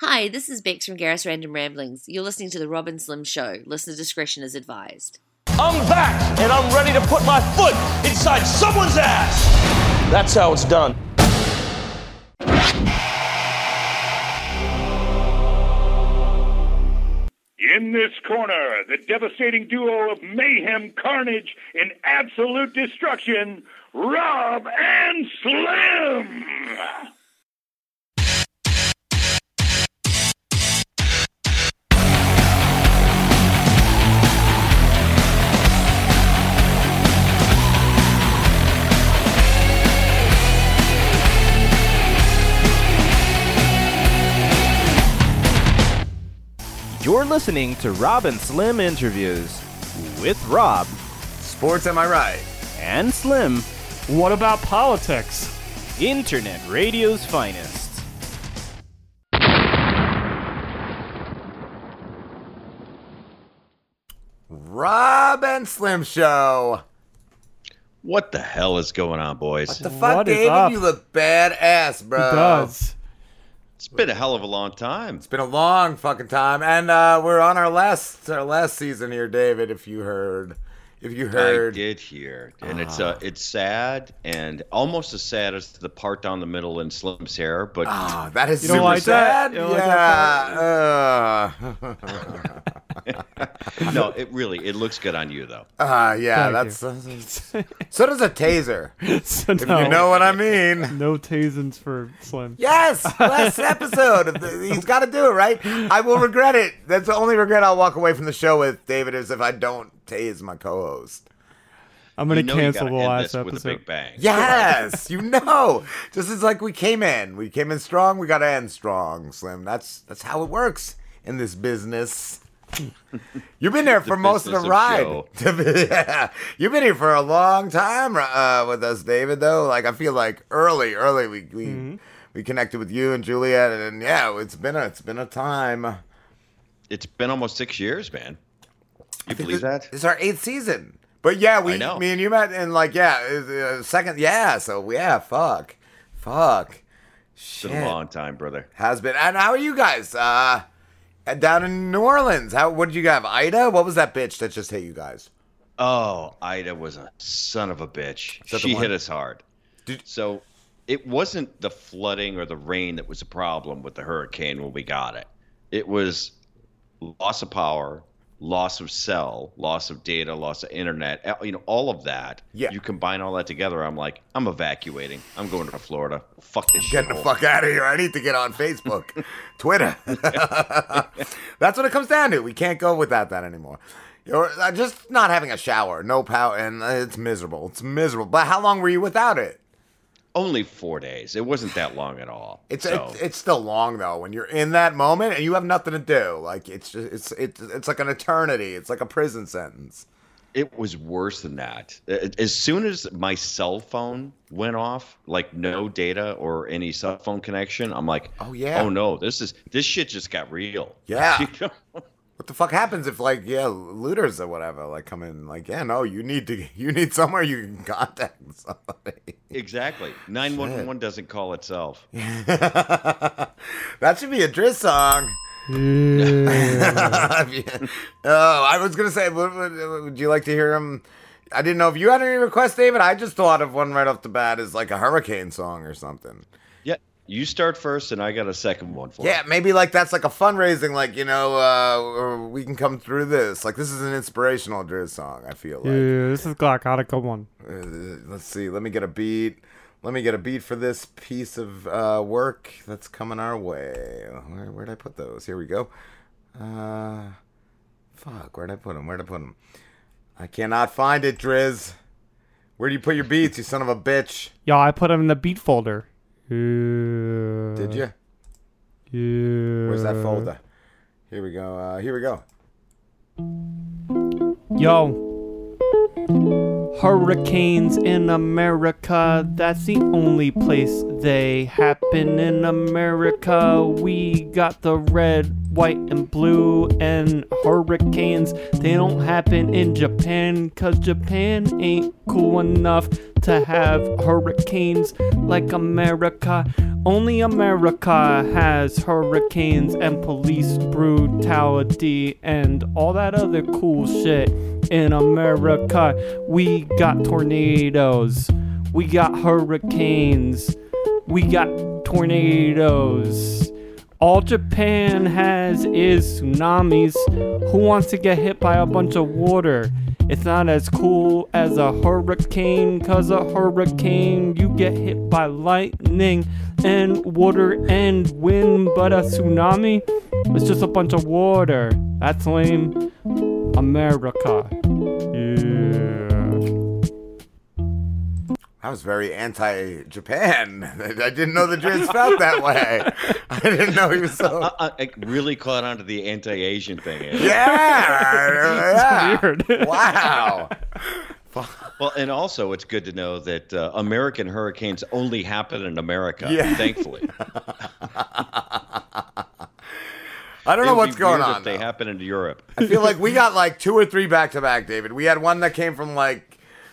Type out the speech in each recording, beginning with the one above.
Hi, this is Bex from Garris Random Ramblings. You're listening to The Rob and Slim Show. Listener discretion is advised. I'm back, and I'm ready to put my foot inside someone's ass. That's how it's done. In this corner, the devastating duo of mayhem, carnage, and absolute destruction, Rob and Slim. You're listening to Rob and Slim interviews with Rob Sports, am I right? and Slim, What about politics? Internet Radio's finest. Rob and Slim Show. What the hell is going on, boys? What the fuck, What is David? up? You look badass, bro. It does. It's been a hell of a long time. It's been a long fucking time, and uh, we're on our last our last season here, David. If you heard, if you heard, I heard, did hear, and it's uh, it's sad and almost as sad as the part down the middle in Slim's hair. But Ah, that is You don't super like that? sad. You don't like yeah. no, it really it looks good on you though. uh, uh, yeah. Thank That's so does a taser. So If no, you know what I mean. no tasins for Slim. Yes, last episode. He's got to do it, right? I will regret it. That's the only regret I'll walk away from the show with, David, is if I don't tase my co-host. I'm gonna you know cancel the last this with a episode. big bang. Yes, you know. Just as like we came in, we came in strong. We got to end strong, Slim. That's that's how it works in this business. You've been there for most of the business of ride. yeah. You've been here for a long time uh, with us, David. Though, like I feel like early, early we we, Mm-hmm. we connected with you and Juliette, and, yeah, it's been a it's been a time. It's been almost six years, man. You believe that? It's our eighth season. But yeah, we, I know. me and you met in like yeah, uh, second, yeah. So yeah, fuck, fuck, It's shit, been a long time, brother. has been. And how are you guys? Uh, down in New Orleans, how? What did you have? Ida? What was that bitch that just hit you guys? Oh, Ida was a son of a bitch. She hit us hard. Did- so it wasn't the flooding or the rain that was a problem with the hurricane when we got it. It was loss of power, loss of cell, loss of data, loss of internet, uh, you know, all of that. Yeah. You combine all that together, I'm like, I'm evacuating. I'm going to Florida. Fuck this shit. Getting the fuck out of here! I need to get on Facebook, Twitter. That's what it comes down to. We can't go without that anymore. You're just not having a shower, no power, and uh, it's miserable. It's miserable. But how long were you without it? Only four days. It wasn't that long at all. It's, so, it's it's still long though when you're in that moment and you have nothing to do. Like it's just it's it's it's like an eternity. It's like a prison sentence. It was worse than that. As soon as my cell phone went off, like no data or any cell phone connection, I'm like, Oh, yeah. oh no, this is this shit just got real. Yeah. You know? What the fuck happens if like yeah looters or whatever like come in like yeah no you need to you need somewhere you can contact somebody. exactly. Nine one one doesn't call itself. that should be a Driz song. Yeah. oh, I was gonna say, would, would, would you like to hear him? I didn't know if you had any requests, David. I just thought of one right off the bat as like a hurricane song or something. Yeah, you start first, and I got a second one for Yeah, you. maybe like that's like a fundraising, like you know, uh, we can come through this. Like this is an inspirational Driz song. I feel like. yeah, this is got got a good one. Uh, let's see. Let me get a beat. Let me get a beat for this piece of uh, work that's coming our way. Where where'd I put those? Here we go. Uh, fuck. Where'd I put them? Where'd I put them? I cannot find it, Driz. Where do you put your beats, you son of a bitch? Yo, I put them in the beat folder. Yeah. Did you? Yeah. Where's that folder? Here we go. Uh, here we go. Yo. Hurricanes in America, that's the only place they happen in America. We got the red, white, and blue, and hurricanes, they don't happen in Japan, cause Japan ain't cool enough to have hurricanes like America. Only America has hurricanes and police brutality and all that other cool shit. In America, we got tornadoes, we got hurricanes, we got tornadoes. All Japan has is tsunamis. Who wants to get hit by a bunch of water? It's not as cool as a hurricane, cause a hurricane you get hit by lightning and water and wind, but a tsunami it's just a bunch of water. That's lame. America. Yeah. I was very anti-Japan. I didn't know the Driz felt that way. I didn't know he was so. I, I, I really caught on to the anti-Asian thing. eh? Yeah, yeah. weird. Wow. Well, and also it's good to know that uh, American hurricanes only happen in America. Yeah. Thankfully, I don't It know would what's be going weird on. If they though. happen in Europe. I feel like we got like two or three back to back, David. We had one that came from like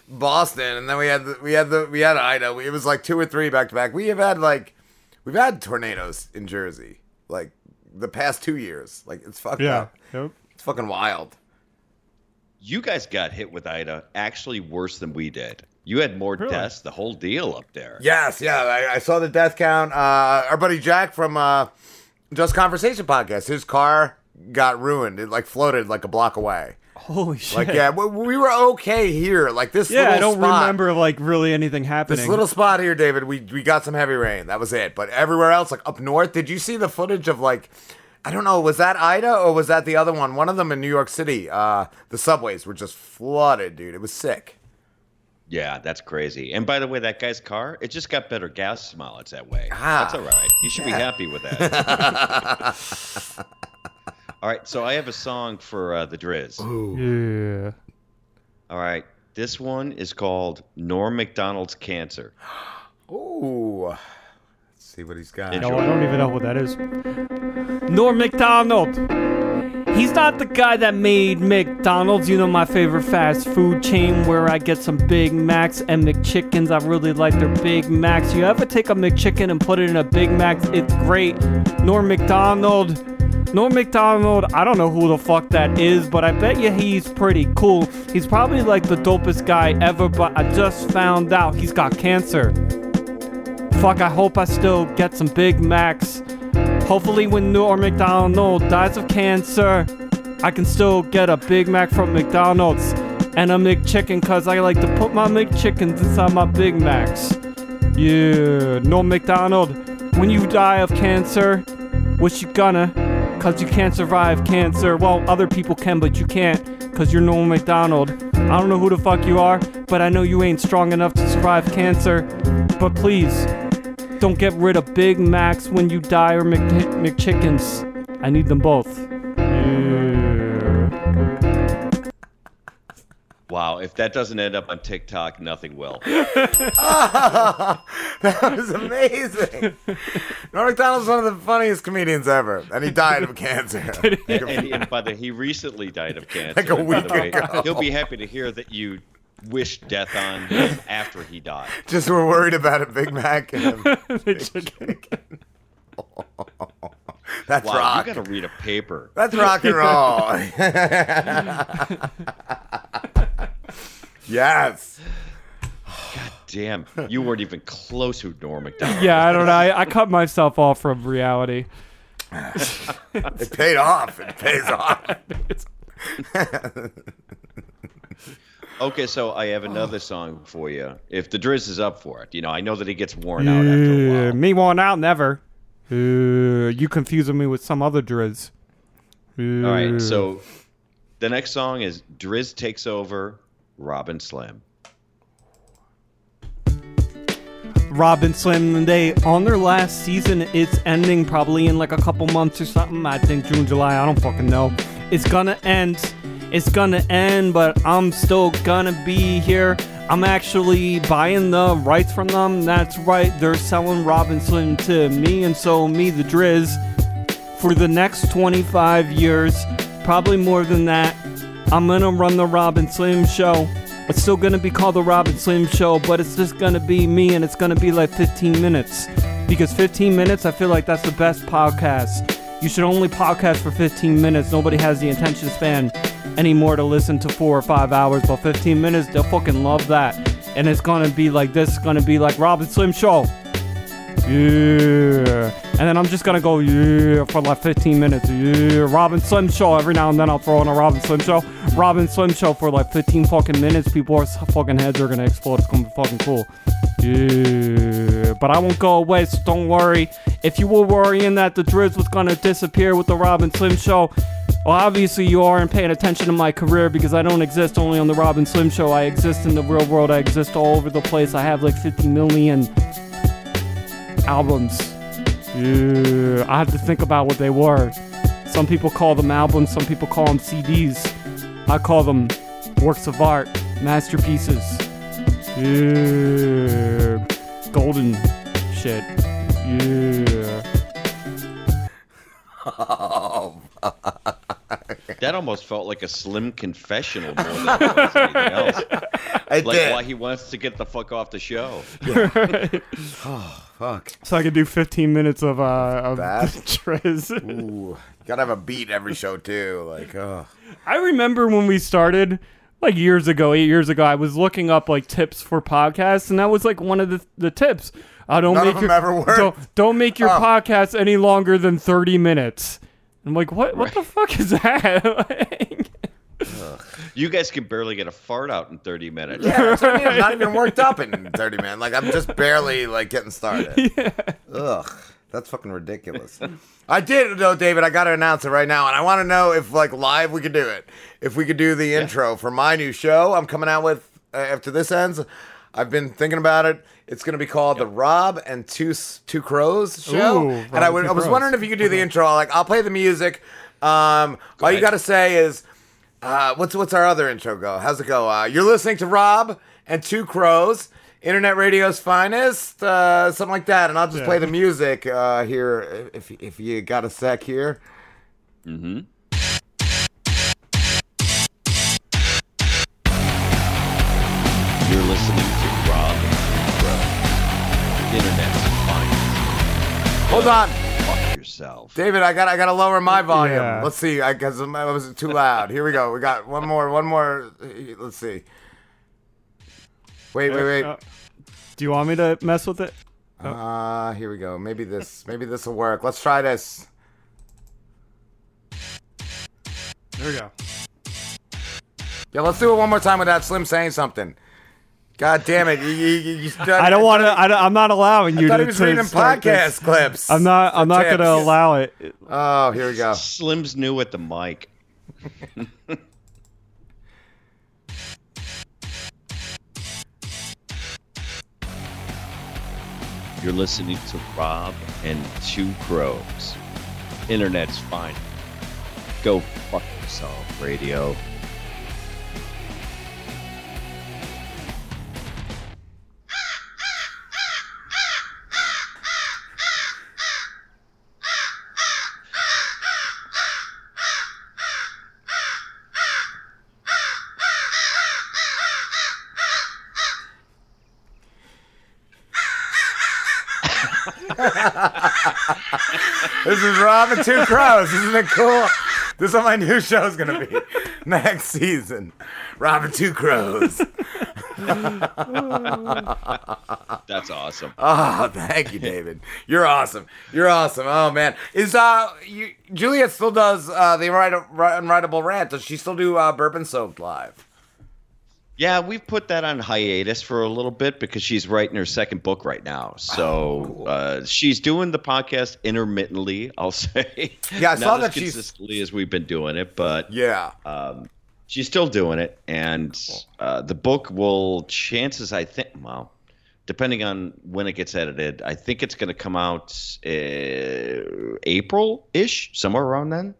Boston, and then we had the, we had the we had Ida. It was like two or three back to back. We have had like we've had tornadoes in Jersey like the past two years. Like it's fucked up. Yep. It's fucking wild. You guys got hit with Ida actually worse than we did. You had more Really? deaths, the whole deal up there. Yes, yeah. I, I saw the death count. Uh, our buddy Jack from uh, Just Conversation podcast. His car got ruined. It like floated like a block away. Holy shit. Like yeah, we, we were okay here. Like this. yeah, little I don't spot, remember like really anything happening. This little spot here, David, we we got some heavy rain. That was it. But everywhere else, like up north, did you see the footage of like I don't know, was that Ida or was that the other one? One of them in New York City. Uh the subways were just flooded, dude. It was sick. Yeah, that's crazy. And by the way, that guy's car, it just got better gas mileage that way. Ah, that's all right. You should be happy with that. all right, so I have a song for uh, the Driz. yeah. All right, this one is called Norm Macdonald's Cancer. Ooh. Let's see what he's got. Enjoy. No, I don't even know who that is. Norm Macdonald. He's not the guy that made McDonald's, you know, my favorite fast food chain where I get some Big Macs and McChickens. I really like their Big Macs. You ever take a McChicken and put it in a Big Mac? It's great. Norm Macdonald. Norm Macdonald, I don't know who the fuck that is, but I bet you he's pretty cool. He's probably like the dopest guy ever, but I just found out he's got cancer. Fuck, I hope I still get some Big Macs. Hopefully, when Norm Macdonald dies of cancer, I can still get a Big Mac from McDonald's and a McChicken because I like to put my McChickens inside my Big Macs. Yeah, Norm Macdonald, when you die of cancer, what you gonna? Cause you can't survive cancer. Well, other people can, but you can't, cause you're Norm Macdonald. I don't know who the fuck you are, but I know you ain't strong enough to survive cancer. But please, don't get rid of Big Macs when you die or Mc- McChickens. I need them both. Yeah. Wow, if that doesn't end up on TikTok, nothing will. that was amazing. Norm Macdonald's one of the funniest comedians ever, and he died of cancer. and, and by the he recently died of cancer. Like a week way. ago. He'll be happy to hear that you wished death on him after he died. Just were worried about a Big Mac and a McChicken. That's Wow, rock. you got to read a paper. That's rock and roll. yes. God damn, you weren't even close to Norm Macdonald. Yeah, I don't know. I, I cut myself off from reality. It paid off. It pays off. Okay, so I have another song for you. If the Driz is up for it, you know, I know that he gets worn out after a while. me worn out, never. Uh, you confusing me with some other Driz. All right, so the next song is Driz takes over Rob and Slim. Rob and Slim, and they on their last season. It's ending probably in like a couple months or something. I think June, July. I don't fucking know. It's gonna end. It's gonna end, but I'm still gonna be here. I'm actually buying the rights from them. That's right. They're selling Rob and Slim to me, and so me, the Driz, for the next 25 years, probably more than that. I'm gonna run the Rob and Slim show. It's still gonna be called the Rob and Slim Show, but it's just gonna be me and it's gonna be like 15 minutes. Because 15 minutes, I feel like that's the best podcast. You should only podcast for 15 minutes. Nobody has the attention span anymore to listen to four or five hours, but 15 minutes, they'll fucking love that. And it's gonna be like this, it's gonna be like Rob and Slim Show. Yeah. And then I'm just gonna go, yeah, for like 15 minutes. Yeah. Rob and Slim Show. Every now and then I'll throw in a Rob and Slim Show. Rob and Slim Show for like 15 fucking minutes. People's fucking heads are gonna explode. It's gonna be fucking cool. Yeah. But I won't go away, so don't worry. If you were worrying that the Driz was gonna disappear with the Rob and Slim Show, well, obviously you aren't paying attention to my career because I don't exist only on the Rob and Slim Show. I exist in the real world. I exist all over the place. I have like 50 million albums. Yeah, I have to think about what they were. Some people call them albums, some people call them CDs. I call them works of art, masterpieces. Yeah, golden shit. Yeah. Oh, That almost felt like a slim confessional more than it was anything else. I Like did. why he wants to get the fuck off the show. Oh Fuck. So I could do 15 minutes of uh of That? Triz. Ooh, gotta have a beat every show too. Like, oh, I remember when we started, like years ago, eight years ago, I was looking up like tips for podcasts, and that was like one of the, the tips. Uh, don't None make of your ever worked. Don't, don't make your Oh. podcast any longer than thirty minutes. I'm like, what? What the fuck is that? You guys can barely get a fart out in 30 minutes. yeah. That's what I mean. I'm not even worked up in 30 minutes. Like, I'm just barely like getting started. Ugh, that's fucking ridiculous. I did though, David. I gotta announce it right now, and I want to know if like live we could do it. If we could do the intro for my new show, I'm coming out with uh, after this ends. I've been thinking about it. It's gonna be called the Rob and Two Two Crows show, Ooh, and I, would, I was wondering if you could do the intro. Like, I'll play the music. Um, all you gotta say is, uh, what's what's our other intro go? How's it go? Uh, you're listening to Rob and Two Crows, Internet Radio's finest, uh, something like that, and I'll just Yeah. play the music uh, here if if you got a sec here. Mm-hmm. Hold on, Fuck yourself. David. I got I got to lower my volume. Yeah. Let's see, I guess it was too loud. Here we go. We got one more, one more. Let's see. Wait, wait, wait. Uh, do you want me to mess with it? Uh, here we go. Maybe this, maybe this will work. Let's try this. There we go. Yeah, let's do it one more time without Slim saying something. God damn it! You, you, you, you I don't want to. I don't, I'm not allowing you I thought to. he was to reading start this. podcast clips. I'm not. I'm not gonna allow it. Oh, here we go. Slim's new at the mic. You're listening to Rob and Two Crows. Internet's fine. Go fuck yourself, radio. This is Rob and Two Crows. Isn't it cool? This is what my new show's gonna be next season. Rob and Two Crows. That's awesome. Oh, thank you, David. You're awesome. You're awesome. Oh man, is uh, you, Juliette still does uh the unwritable rant? Does she still do uh Bourbon Soaked live? Yeah, we've put that on hiatus for a little bit because she's writing her second book right now. So uh, she's doing the podcast intermittently, I'll say. Yeah, I saw Not that as she's- consistently as we've been doing it, but Yeah. um, she's still doing it. And uh, the book will, chances I think, well, depending on when it gets edited, I think it's going to come out uh, April ish, somewhere around then.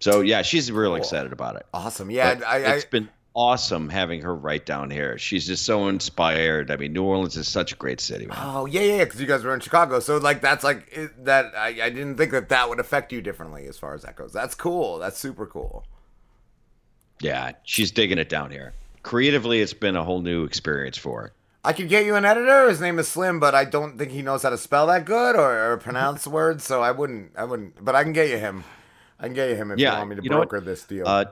So yeah, she's real excited about it. Awesome. Yeah, I, I, it's been awesome having her right down here. She's just so inspired. I mean, New Orleans is such a great city. Man. Oh yeah, yeah, because you guys were in Chicago, so like that's like it, that. I, I didn't think that that would affect you differently as far as that goes. That's cool. That's super cool. Yeah, she's digging it down here. creatively, it's been a whole new experience for it. I could get you an editor. His name is Slim, but I don't think he knows how to spell that good or, or pronounce words. So I wouldn't. I wouldn't. But I can get you him. I can get you him if Yeah, you want me to you know what? broker this deal. Uh,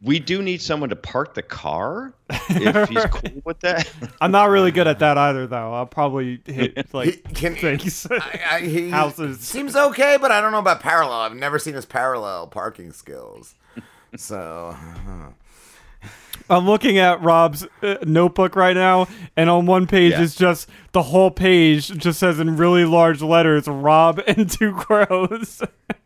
we do need someone to park the car if he's cool with that. I'm not really good at that either, though. I'll probably hit like He- can- things. I, I, he Houses. seems okay, but I don't know about parallel. I've never seen his parallel parking skills. So I'm looking at Rob's uh, notebook right now, and on one page Yeah. is just the whole page just says in really large letters "Rob and two crows."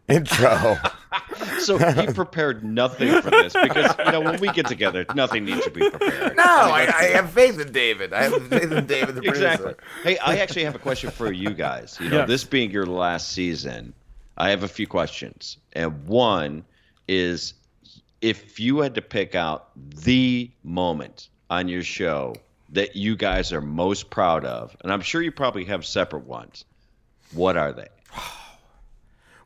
intro. So he prepared nothing for this because you know when we get together, nothing needs to be prepared. No, I, I have faith in David. I have faith in David, the exactly. producer. Hey, I actually have a question for you guys. You know, Yes. this being your last season, I have a few questions. And one is if you had to pick out the moment on your show that you guys are most proud of, and I'm sure you probably have separate ones, what are they?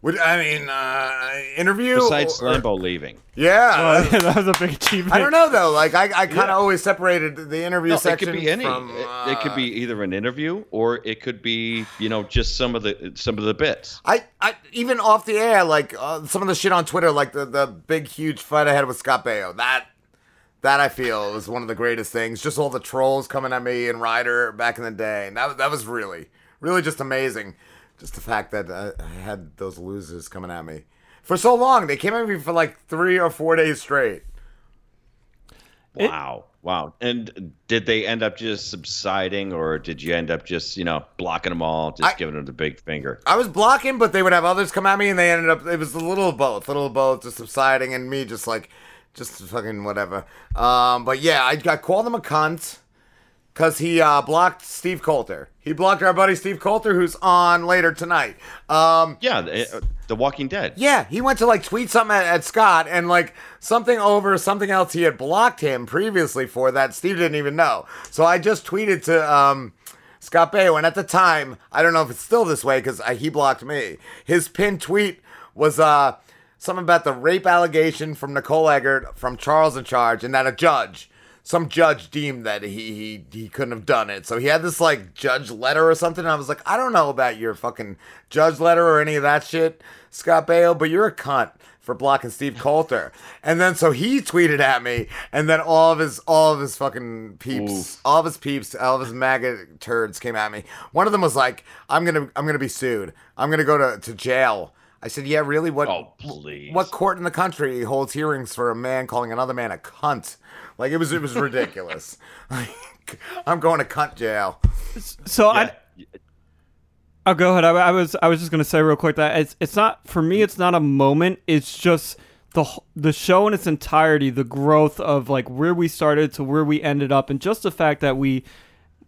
Would I mean uh, interview? Besides or- Lambo leaving. Yeah. that was a big achievement. I don't know though. Like I, I kind of always separated the interview No, it could be any. from. It- Uh, it could be either an interview or it could be, you know, just some of the some of the bits. I, I even off the air, like uh, some of the shit on Twitter, like the the big huge fight I had with Scott Baio. That that I feel was one of the greatest things. Just all the trolls coming at me and Ryder back in the day, and that that was really really just amazing. Just the fact that I had those losers coming at me for so long. They came at me for like three or four days straight. Wow. Wow. And did they end up just subsiding or did you end up just, you know, blocking them all, just I- giving them the big finger? I was blocking, but they would have others come at me, and they ended up. It was a little of both, a little of both, just subsiding, and me just like, just fucking whatever. Um, but yeah, I, I called them a cunt because he uh, blocked Steve Coulter. He blocked our buddy Steve Coulter, who's on later tonight. Um, Yeah, the, uh, the Walking Dead. yeah, he went to like tweet something at, at Scott and like something over something else he had blocked him previously for that Steve didn't even know. So I just tweeted to um, Scott Baio, and at the time, I don't know if it's still this way because he blocked me. His pinned tweet was uh, something about the rape allegation from Nicole Eggert from Charles in Charge, and that a judge. Some judge deemed that he, he he couldn't have done it. So he had this like judge letter or something. And I was like, I don't know about your fucking judge letter or any of that shit, Scott Baio, but you're a cunt for blocking Steve Coulter. And then so he tweeted at me, and then all of his all of his fucking peeps, all of his peeps, all of his maggot turds came at me. One of them was like, I'm gonna I'm gonna be sued. I'm gonna go to, to jail. I said, Yeah, really? What Oh, what court in the country holds hearings for a man calling another man a cunt? Like it was it was ridiculous. like, I'm going to cunt jail. So I. Oh, go ahead. I, I was I was just gonna say real quick that it's it's not for me. It's not a moment. It's just the the show in its entirety, the growth of like where we started to where we ended up, and just the fact that we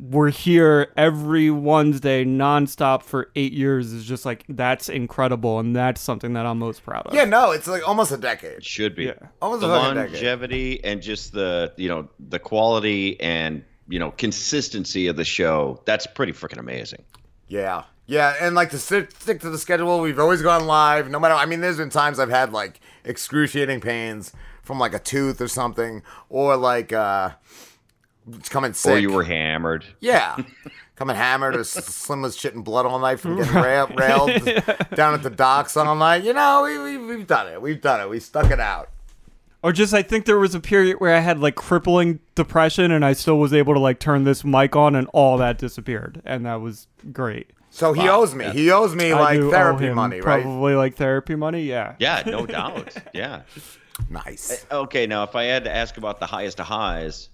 were here every Wednesday nonstop for eight years is just like that's incredible, and that's something that I'm most proud of. Yeah, no, it's like almost a decade. It should be. Yeah. Almost the a fucking decade. longevity and just the, you know, the quality and, you know, consistency of the show. That's pretty freaking amazing. Yeah. Yeah, and like to stick, stick to the schedule, we've always gone live. No matter, I mean, there's been times I've had like excruciating pains from like a tooth or something, or like uh, coming sick. Or you were hammered. Yeah. Coming hammered or s- Slim was shitting blood all night from getting rail- railed down at the docks all night. You know, we, we, we've done it. We've done it. We stuck it out. Or just I think there was a period where I had like crippling depression, and I still was able to like turn this mic on, and all that disappeared, and that was great. So he owes me. He owes me like do owe therapy him money, right? Probably like therapy money. Yeah. Yeah, no doubt. Yeah. Nice. Eh, okay, now if I had to ask about the highest of highs,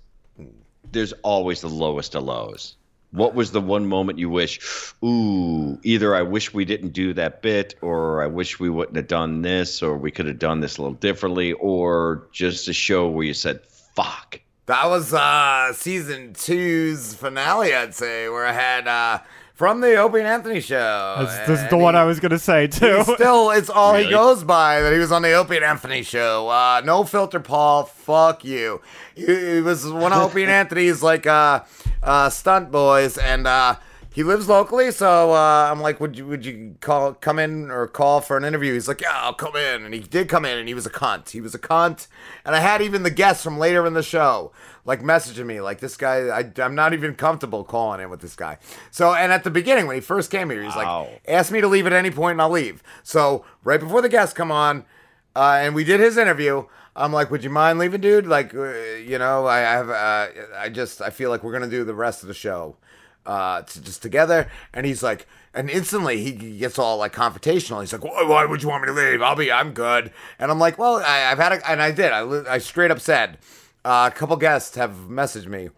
there's always the lowest of lows. What was the one moment you wish, ooh, either I wish we didn't do that bit, or I wish we wouldn't have done this, or we could have done this a little differently, or just a show where you said, fuck. That was uh season two's finale, I'd say, where I had uh from the Opie and Anthony show. This, this is And the one I was gonna say too. still, it's all he goes by that he was on the Opie and Anthony show. Uh, no filter, Paul. Fuck you. He, he was one of Opie and Anthony's like uh, uh, stunt boys, and uh, he lives locally, so uh, I'm like, would you would you call come in or call for an interview? He's like, yeah, I'll come in, and he did come in, and he was a cunt. He was a cunt, and I had even the guests from later in the show like messaging me like this guy. I, I'm not even comfortable calling in with this guy. So, and at the beginning when he first came here, he's Wow. like, ask me to leave at any point, and I'll leave. So right before the guests come on, uh, and we did his interview. I'm like, would you mind leaving, dude? Like, uh, you know, I have, uh, I just, I feel like we're gonna do the rest of the show, uh, to, just together. And he's like, and instantly he gets all like confrontational. He's like, why, why would you want me to leave? I'll be, I'm good. And I'm like, well, I, I've had, a, and I did. I, I straight up said, uh, a couple guests have messaged me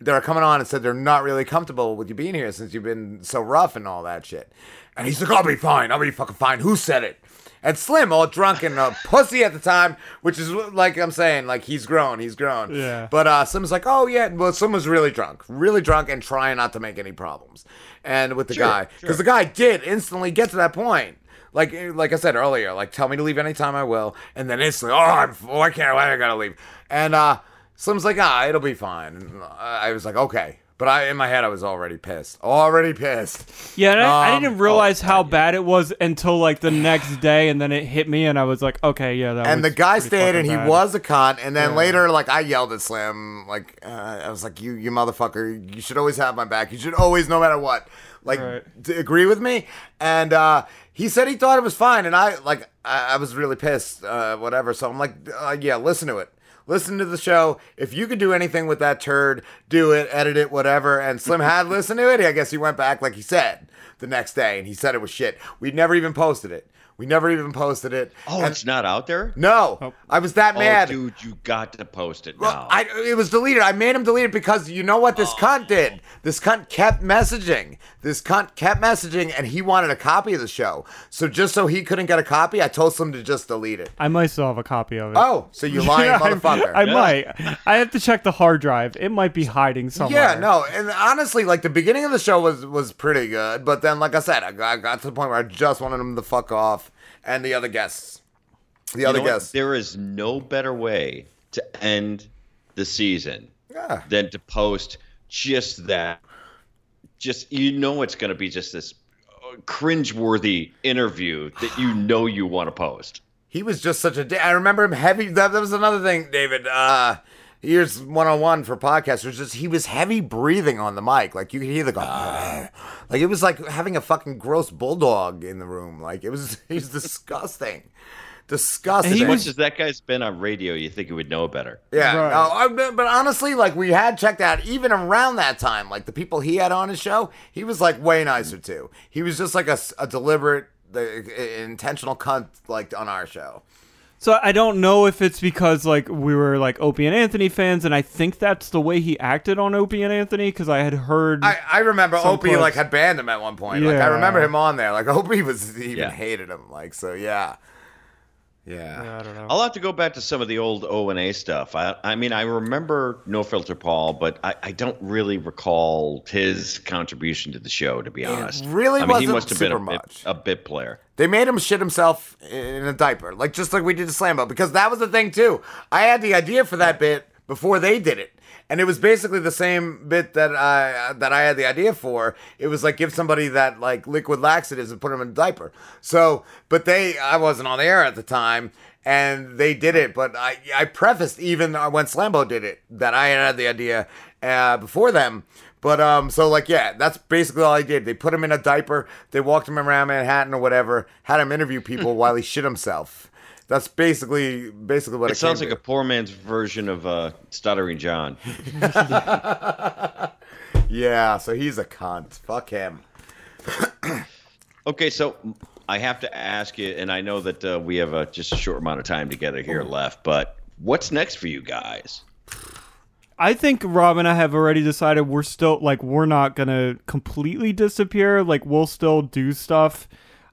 that are coming on and said they're not really comfortable with you being here since you've been so rough and all that shit. And he's like, I'll be fine. I'll be fucking fine. Who said it? And Slim, all drunk and a pussy at the time, which is like I'm saying, like he's grown, he's grown. Yeah. But uh, Slim's like, oh yeah, well, Slim was really drunk, really drunk, and trying not to make any problems. And with the guy, because the guy did instantly get to that point. Like, like I said earlier, like tell me to leave anytime I will, and then instantly, oh, I'm, why can't I? Why I gotta leave? And uh, Slim's like, ah, it'll be fine. And I was like, okay. But I, in my head, I was already pissed. Already pissed. Yeah, and I, I Um, didn't realize how bad it was until like the next day, and then it hit me, and I was like, okay, yeah, that. and the guy stayed and he bad. was a cunt and then later like i yelled at slim like uh, i was like you you motherfucker you should always have my back you should always no matter what like Right. agree with me and uh he said he thought it was fine and i like i, I was really pissed uh whatever so i'm like uh, yeah listen to it Listen to the show. If you could do anything with that turd, do it, edit it, whatever. And Slim had listened to it. I guess he went back, like he said, the next day, and he said it was shit. We'd never even posted it. We never even posted it. Oh, And- it's not out there? no, I was that Oh, mad. dude, you got to post it Well, now. I, it was deleted. I made him delete it because you know what this Oh. cunt did? This cunt kept messaging. This cunt kept messaging, and he wanted a copy of the show. So just so he couldn't get a copy, I told him to just delete it. I might still have a copy of it. Oh, so you lying Yeah, I- motherfucker. I, might. I have to check the hard drive. It might be hiding somewhere. yeah, no, and honestly, like the beginning of the show was was pretty good, but then, like I said, I got, I got to the point where I just wanted him to fuck off, and the other guests, the You other know what? guests, There is no better way to end the season yeah, than to post just that. Just you know, it's going to be just this uh, cringeworthy interview that you know you want to post. He was just such a. da- I remember him heavy. That, that was another thing, David. Uh, here's one on one for podcasters. Just he was heavy breathing on the mic. Like you could hear the go. Ah. like it was like having a fucking gross bulldog in the room. Like it was. He's disgusting. Disgusting. He As was- much as that guy's been on radio, you think he would know better. Yeah, Right. no, I- but- but honestly, like we had checked out even around that time, like the people he had on his show, he was like way nicer too. He was just like a deliberate, the, intentional cunt like on our show. So I don't know if it's because like we were like Opie and Anthony fans, and I think that's the way he acted on Opie and Anthony because I had heard. I, I remember Opie clips. like had banned him at one point. Like I remember him on there. Like Opie was he even Yeah. hated him. Like so, yeah, yeah. Yeah, I don't know. I'll have to go back to some of the old O and A stuff. I, I mean, I remember No Filter Paul, but I, I don't really recall his contribution to the show. To be honest, really I mean, he wasn't must have been a bit, much. a bit player. They made him shit himself in a diaper, like just like we did to Slambo, because that was the thing too. I had the idea for that bit before they did it, and it was basically the same bit that I that I had the idea for. It was like give somebody that like liquid laxatives and put them in a diaper. So, but they, I wasn't on the air at the time. And they did it, but I, I prefaced even when Slambo did it that I had the idea uh, before them. But um, so like yeah, that's basically all I did. They put him in a diaper. They walked him around Manhattan or whatever. Had him interview people while he shit himself. That's basically basically what it, It sounds came like a poor man's version of uh, Stuttering John. yeah. So he's a cunt. Fuck him. Okay, so I have to ask you, and I know that uh, we have uh, just a short amount of time together here left, but what's next for you guys? I think Rob and I have already decided we're still like we're not gonna completely disappear. Like we'll still do stuff.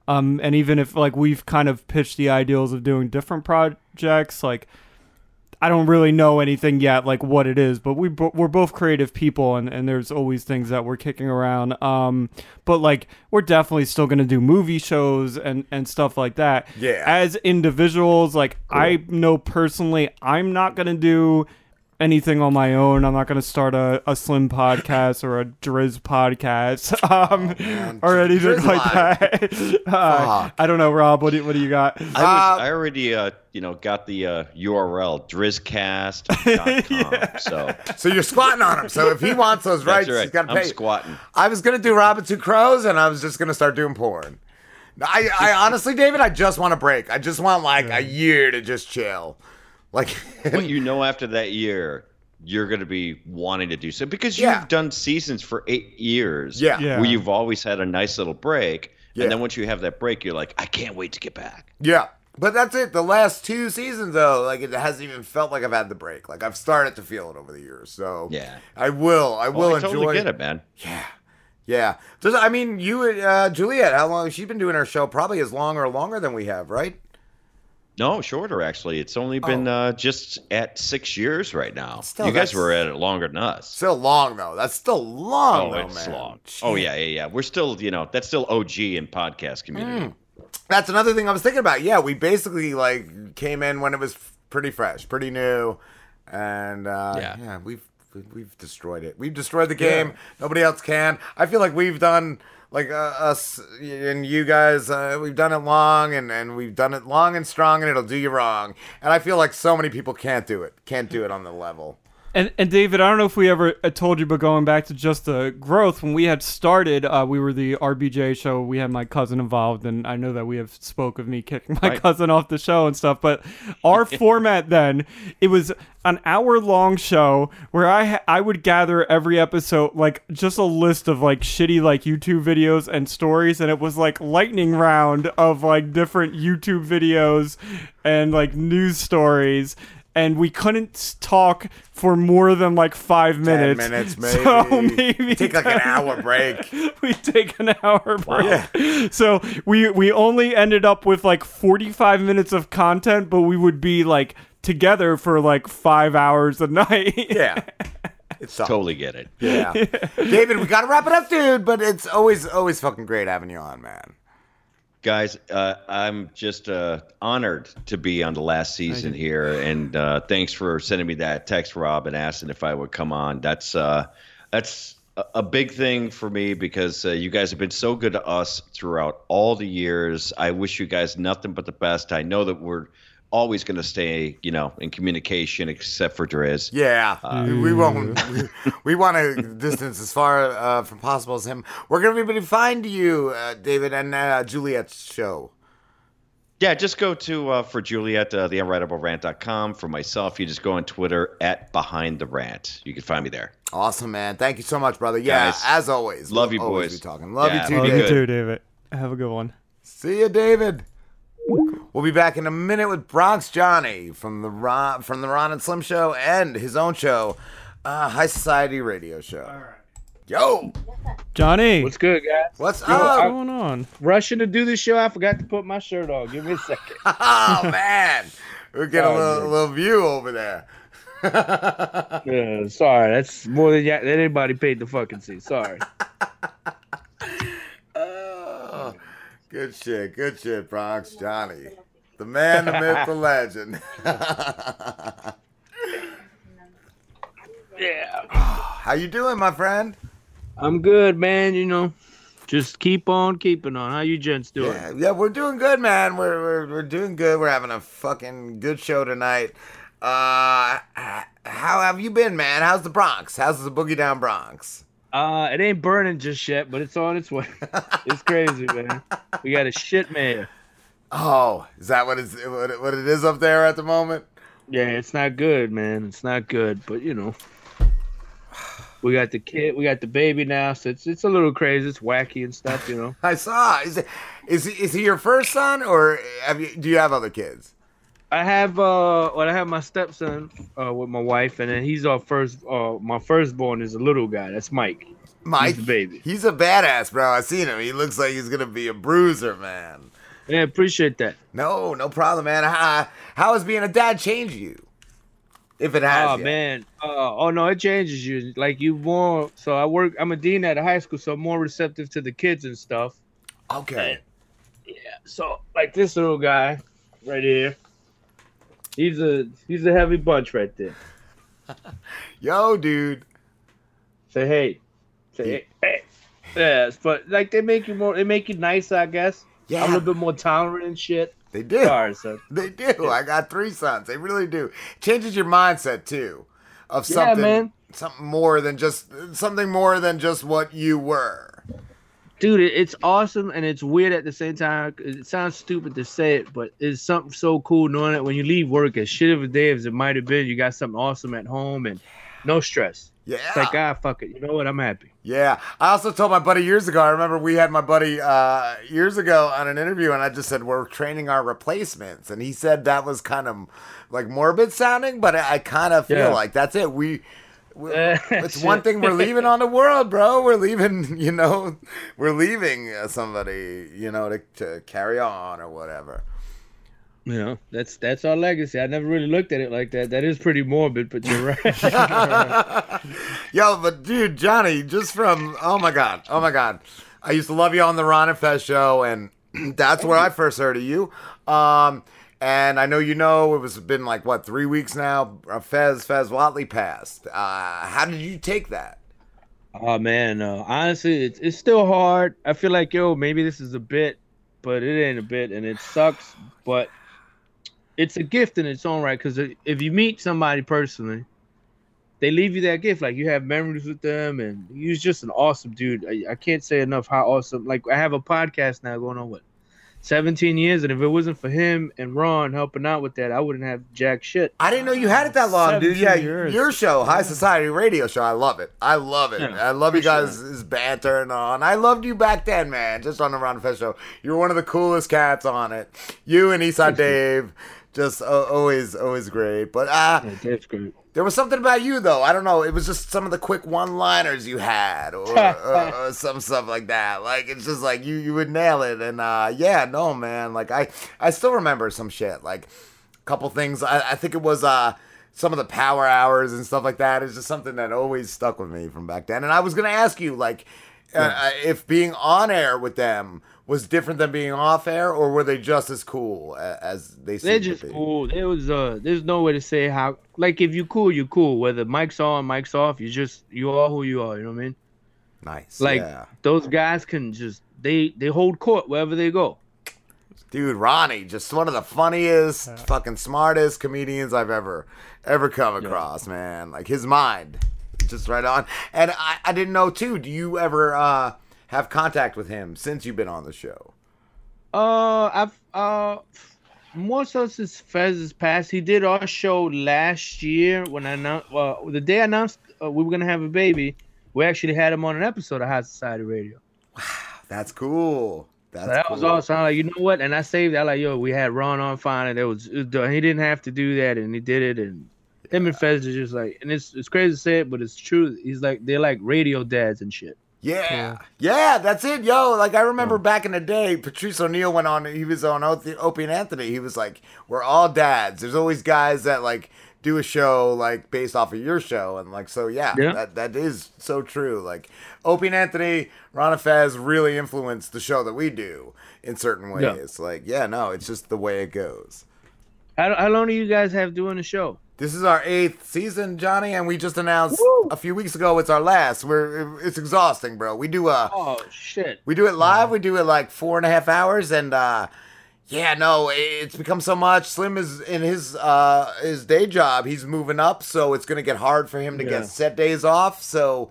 Um, and even if like we've kind of pitched the ideals of doing different projects, like I don't really know anything yet, like what it is. But we bo- we're both creative people, and, and there's always things that we're kicking around. Um, but like we're definitely still gonna do movie shows and and stuff like that. Yeah. As individuals, like I know personally, I'm not gonna do anything on my own. I'm not going to start a, a Slim podcast or a Driz podcast um, man. or anything Driz like that. Uh, I don't know, Rob. What do, what do you got? I, was, Uh, I already, uh, you know, got the uh, URL drizzcast.com. So So you're squatting on him. So if he wants those rights, right. he's got to pay. I'm pay. squatting. I was gonna do Rob and Two Crows, and I was just gonna start doing porn. I, I honestly, David, I just want a break. I just want like a year to just chill. Like, But you know, after that year, you're going to be wanting to do so because you've done seasons for eight years. Yeah. Yeah. Where you've always had a nice little break. Yeah. And then once you have that break, you're like, I can't wait to get back. yeah. But that's it. The last two seasons, though, like it hasn't even felt like I've had the break. Like I've started to feel it over the years. So Yeah. I will. I will Well, I enjoy. totally get it, man. Yeah. Yeah. Does I mean you uh Juliette, how long she's been doing her show? Probably as long or longer than we have, right? No, shorter actually. It's only been uh, just at six years right now. Oh. Still, you guys were at it longer than us. Still long though. That's still long oh, though, it's man. long. Oh yeah, yeah, yeah. We're still, you know, that's still OG in podcast community. Mm. That's another thing I was thinking about. Yeah, we basically like came in when it was pretty fresh, pretty new, and uh, yeah, Yeah. we've we- we've destroyed it. We've destroyed the game. Nobody else can. I feel like we've done like uh, us and you guys. Uh, we've done it long, and and we've done it long and strong, and it'll do you wrong. And I feel like so many people can't do it. Can't do it on the level. And, and David, I don't know if we ever uh, told you, but going back to just the growth, when we had started, uh, we were the RBJ show. We had my cousin involved, and I know that we have spoke of me kicking my Right. cousin off the show and stuff. But our format then, it was an hour long show where I ha- I would gather every episode like just a list of like shitty like YouTube videos and stories, and it was like lightning round of like different YouTube videos and like news stories. And we couldn't talk for more than like five minutes. Ten minutes, maybe. So maybe Take like an hour break. we take an hour break. So we we only ended up with like 45 minutes of content, but we would be like together for like five hours a night. Yeah. It's tough. Totally get it. Yeah. David, we gotta wrap it up, dude. But it's always always fucking great having you on, man. Guys, uh, I'm just uh, honored to be on the last season here, and uh, thanks for sending me that text, Rob, and asking if I would come on. That's uh, that's a, big thing for me because uh, you guys have been so good to us throughout all the years. I wish you guys nothing but the best. I know that we're always going to stay, you know, in communication, except for Drez. Yeah, we won't. We, we want to distance as far uh, from possible as him. Where can everybody find you, uh, David, and uh, Juliette's show? Yeah, just go to uh, for Juliette, uh, theunwritablerant.com. For myself, you just go on Twitter at Behind the Rant. You can find me there. Awesome, man. Thank you so much, brother. Yeah, Guys, as always. love we'll you, always boys. Be talking. Love Yeah, you too, Love be you too, David. Have a good one. See you, David. We'll be back in a minute with Bronx Johnny from the Ron, from the Ron and Slim Show and his own show, uh, High Society Radio Show. All right. Yo, Johnny, What's good, guys? what's what's up? going on? Rushing to do this show. I forgot to put my shirt on. Give me a second. Oh man, we're getting a Oh, little, man. little view over there. Yeah, sorry, that's more than, ya- than anybody paid to fucking see. Sorry. Oh, good shit, good shit, Bronx Johnny, the man, the myth, the legend. Yeah, How you doing, my friend? I'm good, man. You know, just keep on keeping on. How you gents doing? Yeah, yeah, we're doing good, man. We're, we're we're doing good. We're having a fucking good show tonight. Uh, how have you been, man? How's the Bronx? How's the boogie down Bronx? Uh, it ain't burning just yet, but it's on its way. it's crazy, man. We got a shit man. Oh, is that what it's what it is up there at the moment? Yeah, it's not good, man. It's not good, but you know. We got the kid, we got the baby now, so it's it's a little crazy, it's wacky and stuff, you know. I saw. Is it, is he, is he your first son, or have you do you have other kids? I have uh well I have my stepson uh with my wife and then he's our first uh my firstborn is a little guy. That's Mike. Mike, the baby. He's a badass, bro. I seen him. He looks like he's gonna be a bruiser, man. Yeah, appreciate that. No, no problem, man. How, how has being a dad changed you? If it has, Oh yet. man. Uh, oh no, it changes you. Like you more so I work I'm a dean at a high school, so I'm more receptive to the kids and stuff. Okay. Yeah. So like this little guy right here. He's a he's a heavy bunch right there. Yo, dude. Say hey. Say hey. hey. Yes, but like they make you more. They make you nicer, I guess. Yeah. I'm a little bit more tolerant and shit. They do. Sorry. They do. I got three sons. They really do. Changes your mindset too, of Yeah, something, man. something more than just something more than just what you were. dude it's awesome and it's weird at the same time it sounds stupid to say it but it's something so cool knowing that when you leave work as shit of a day as it might have been you got something awesome at home and no stress Yeah. it's like ah fuck it you know what i'm happy Yeah. I also told my buddy years ago. I remember we had my buddy uh, years ago on an interview, and I just said we're training our replacements, and he said that was kind of like morbid sounding, but I, I kind of feel Yeah. like that's it. We. we it's one thing we're leaving on the world, bro. We're leaving, you know, we're leaving uh, somebody, you know, to, to carry on or whatever. You know that's that's our legacy i never really looked at it like that that is pretty morbid but you're right Yo, but dude, Johnny, just from oh my god, oh my god, I used to love you on the Ron and Fez show, and that's where I first heard of you. Um, and I know you know it was been like what three weeks now. uh, Fez Fez Whatley passed. Uh, how did you take that? Oh man, uh, honestly, it's it's still hard. I feel like yo, maybe this is a bit, but it ain't a bit, and it sucks. But it's a gift in its own right because if you meet somebody personally, they leave you that gift. Like you have memories with them, and he's just an awesome dude. I, I can't say enough how awesome. Like I have a podcast now going on what, seventeen years, and if it wasn't for him and Ron helping out with that, I wouldn't have jack shit. I didn't know you had it that long, dude. Yeah, years. your show, High Society Radio Show, I love it. I love it. Yeah, I love you for sure. guys' banter and all. And I loved you back then, man. Just on the Ron and Fez show, you were one of the coolest cats on it. You and Eastside Dave, just uh, always, always great. But uh, Yeah, great. There was something about you though. I don't know. It was just some of the quick one-liners you had, or, or, or some stuff like that. Like it's just like you you would nail it. And uh, yeah, no man. Like I I still remember some shit. Like a couple things. I, I think it was uh some of the power hours and stuff like that. Is just something that always stuck with me from back then. And I was gonna ask you like uh, if being on air with them was different than being off air, or were they just as cool as they They're just to be? cool. There was uh, there's no way to say how. Like if you cool, you cool. Whether mic's on, mic's off, you just you are who you are. You know what I mean? Nice. Like yeah. those guys can just they they hold court wherever they go. Dude, Ronnie, just one of the funniest, fucking smartest comedians I've ever, ever come across, man. Like his mind, just right on. And I, I didn't know too. Do you ever uh, have contact with him since you've been on the show? Uh, I've uh, more so since Fez's passed. He did our show last year when I announced. Well, the day I announced uh, we were gonna have a baby, we actually had him on an episode of High Society Radio. Wow, that's cool. That's So that cool. was awesome. I'm like, you know what? And I saved that. Like, yo, we had Ron on fine, and it was he didn't have to do that, and he did it. And him and Fez are just like, and it's it's crazy to say it, but it's true. He's like they're like radio dads and shit. Yeah. yeah, that's it, yo. Like I remember back in the day, Patrice O'Neal went on. He was on Opie and Anthony. He was like, "We're all dads." There's always guys that like do a show like based off of your show, and like so, yeah, Yeah. that that is so true. Like Opie and Anthony, Ron and Fez really influenced the show that we do in certain Yeah. ways. Like, yeah, no, it's just the way it goes. How, how long do you guys have doing the show? This is our eighth season, Johnny, and we just announced Woo! a few weeks ago it's our last. We're it's exhausting, bro. We do a Oh shit! We do it live. We do it like four and a half hours, and uh, yeah, no, it's become so much. Slim is in his uh, his day job. He's moving up, so it's gonna get hard for him to Yeah. get set days off. So,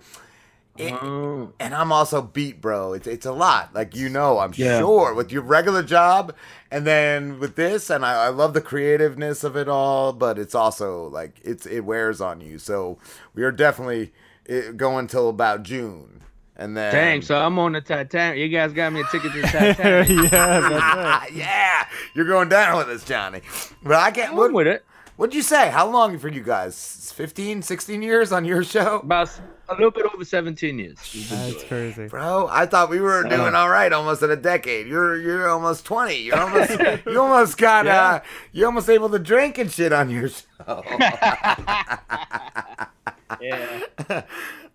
it- Oh. and I'm also beat, bro. It's it's a lot, like you know, I'm Yeah. sure with your regular job, and then with this, and I, I love the creativeness of it all, but it's also like it's it wears on you. So we are definitely eh, going till about June, and then Dang, so I'm on the Titanic. You guys got me a ticket to the Titanic. yeah. Ah, yeah, you're going down with us, Johnny. But I can't. I'm What, with it. what'd you say? How long for you guys? 15, 16 years on your show? About a little bit over 17 years. That's crazy. Bro, I thought we were doing all right almost in a decade. You're you're almost 20. You're almost you almost got uh you're almost able to drink and shit on your show. Yeah.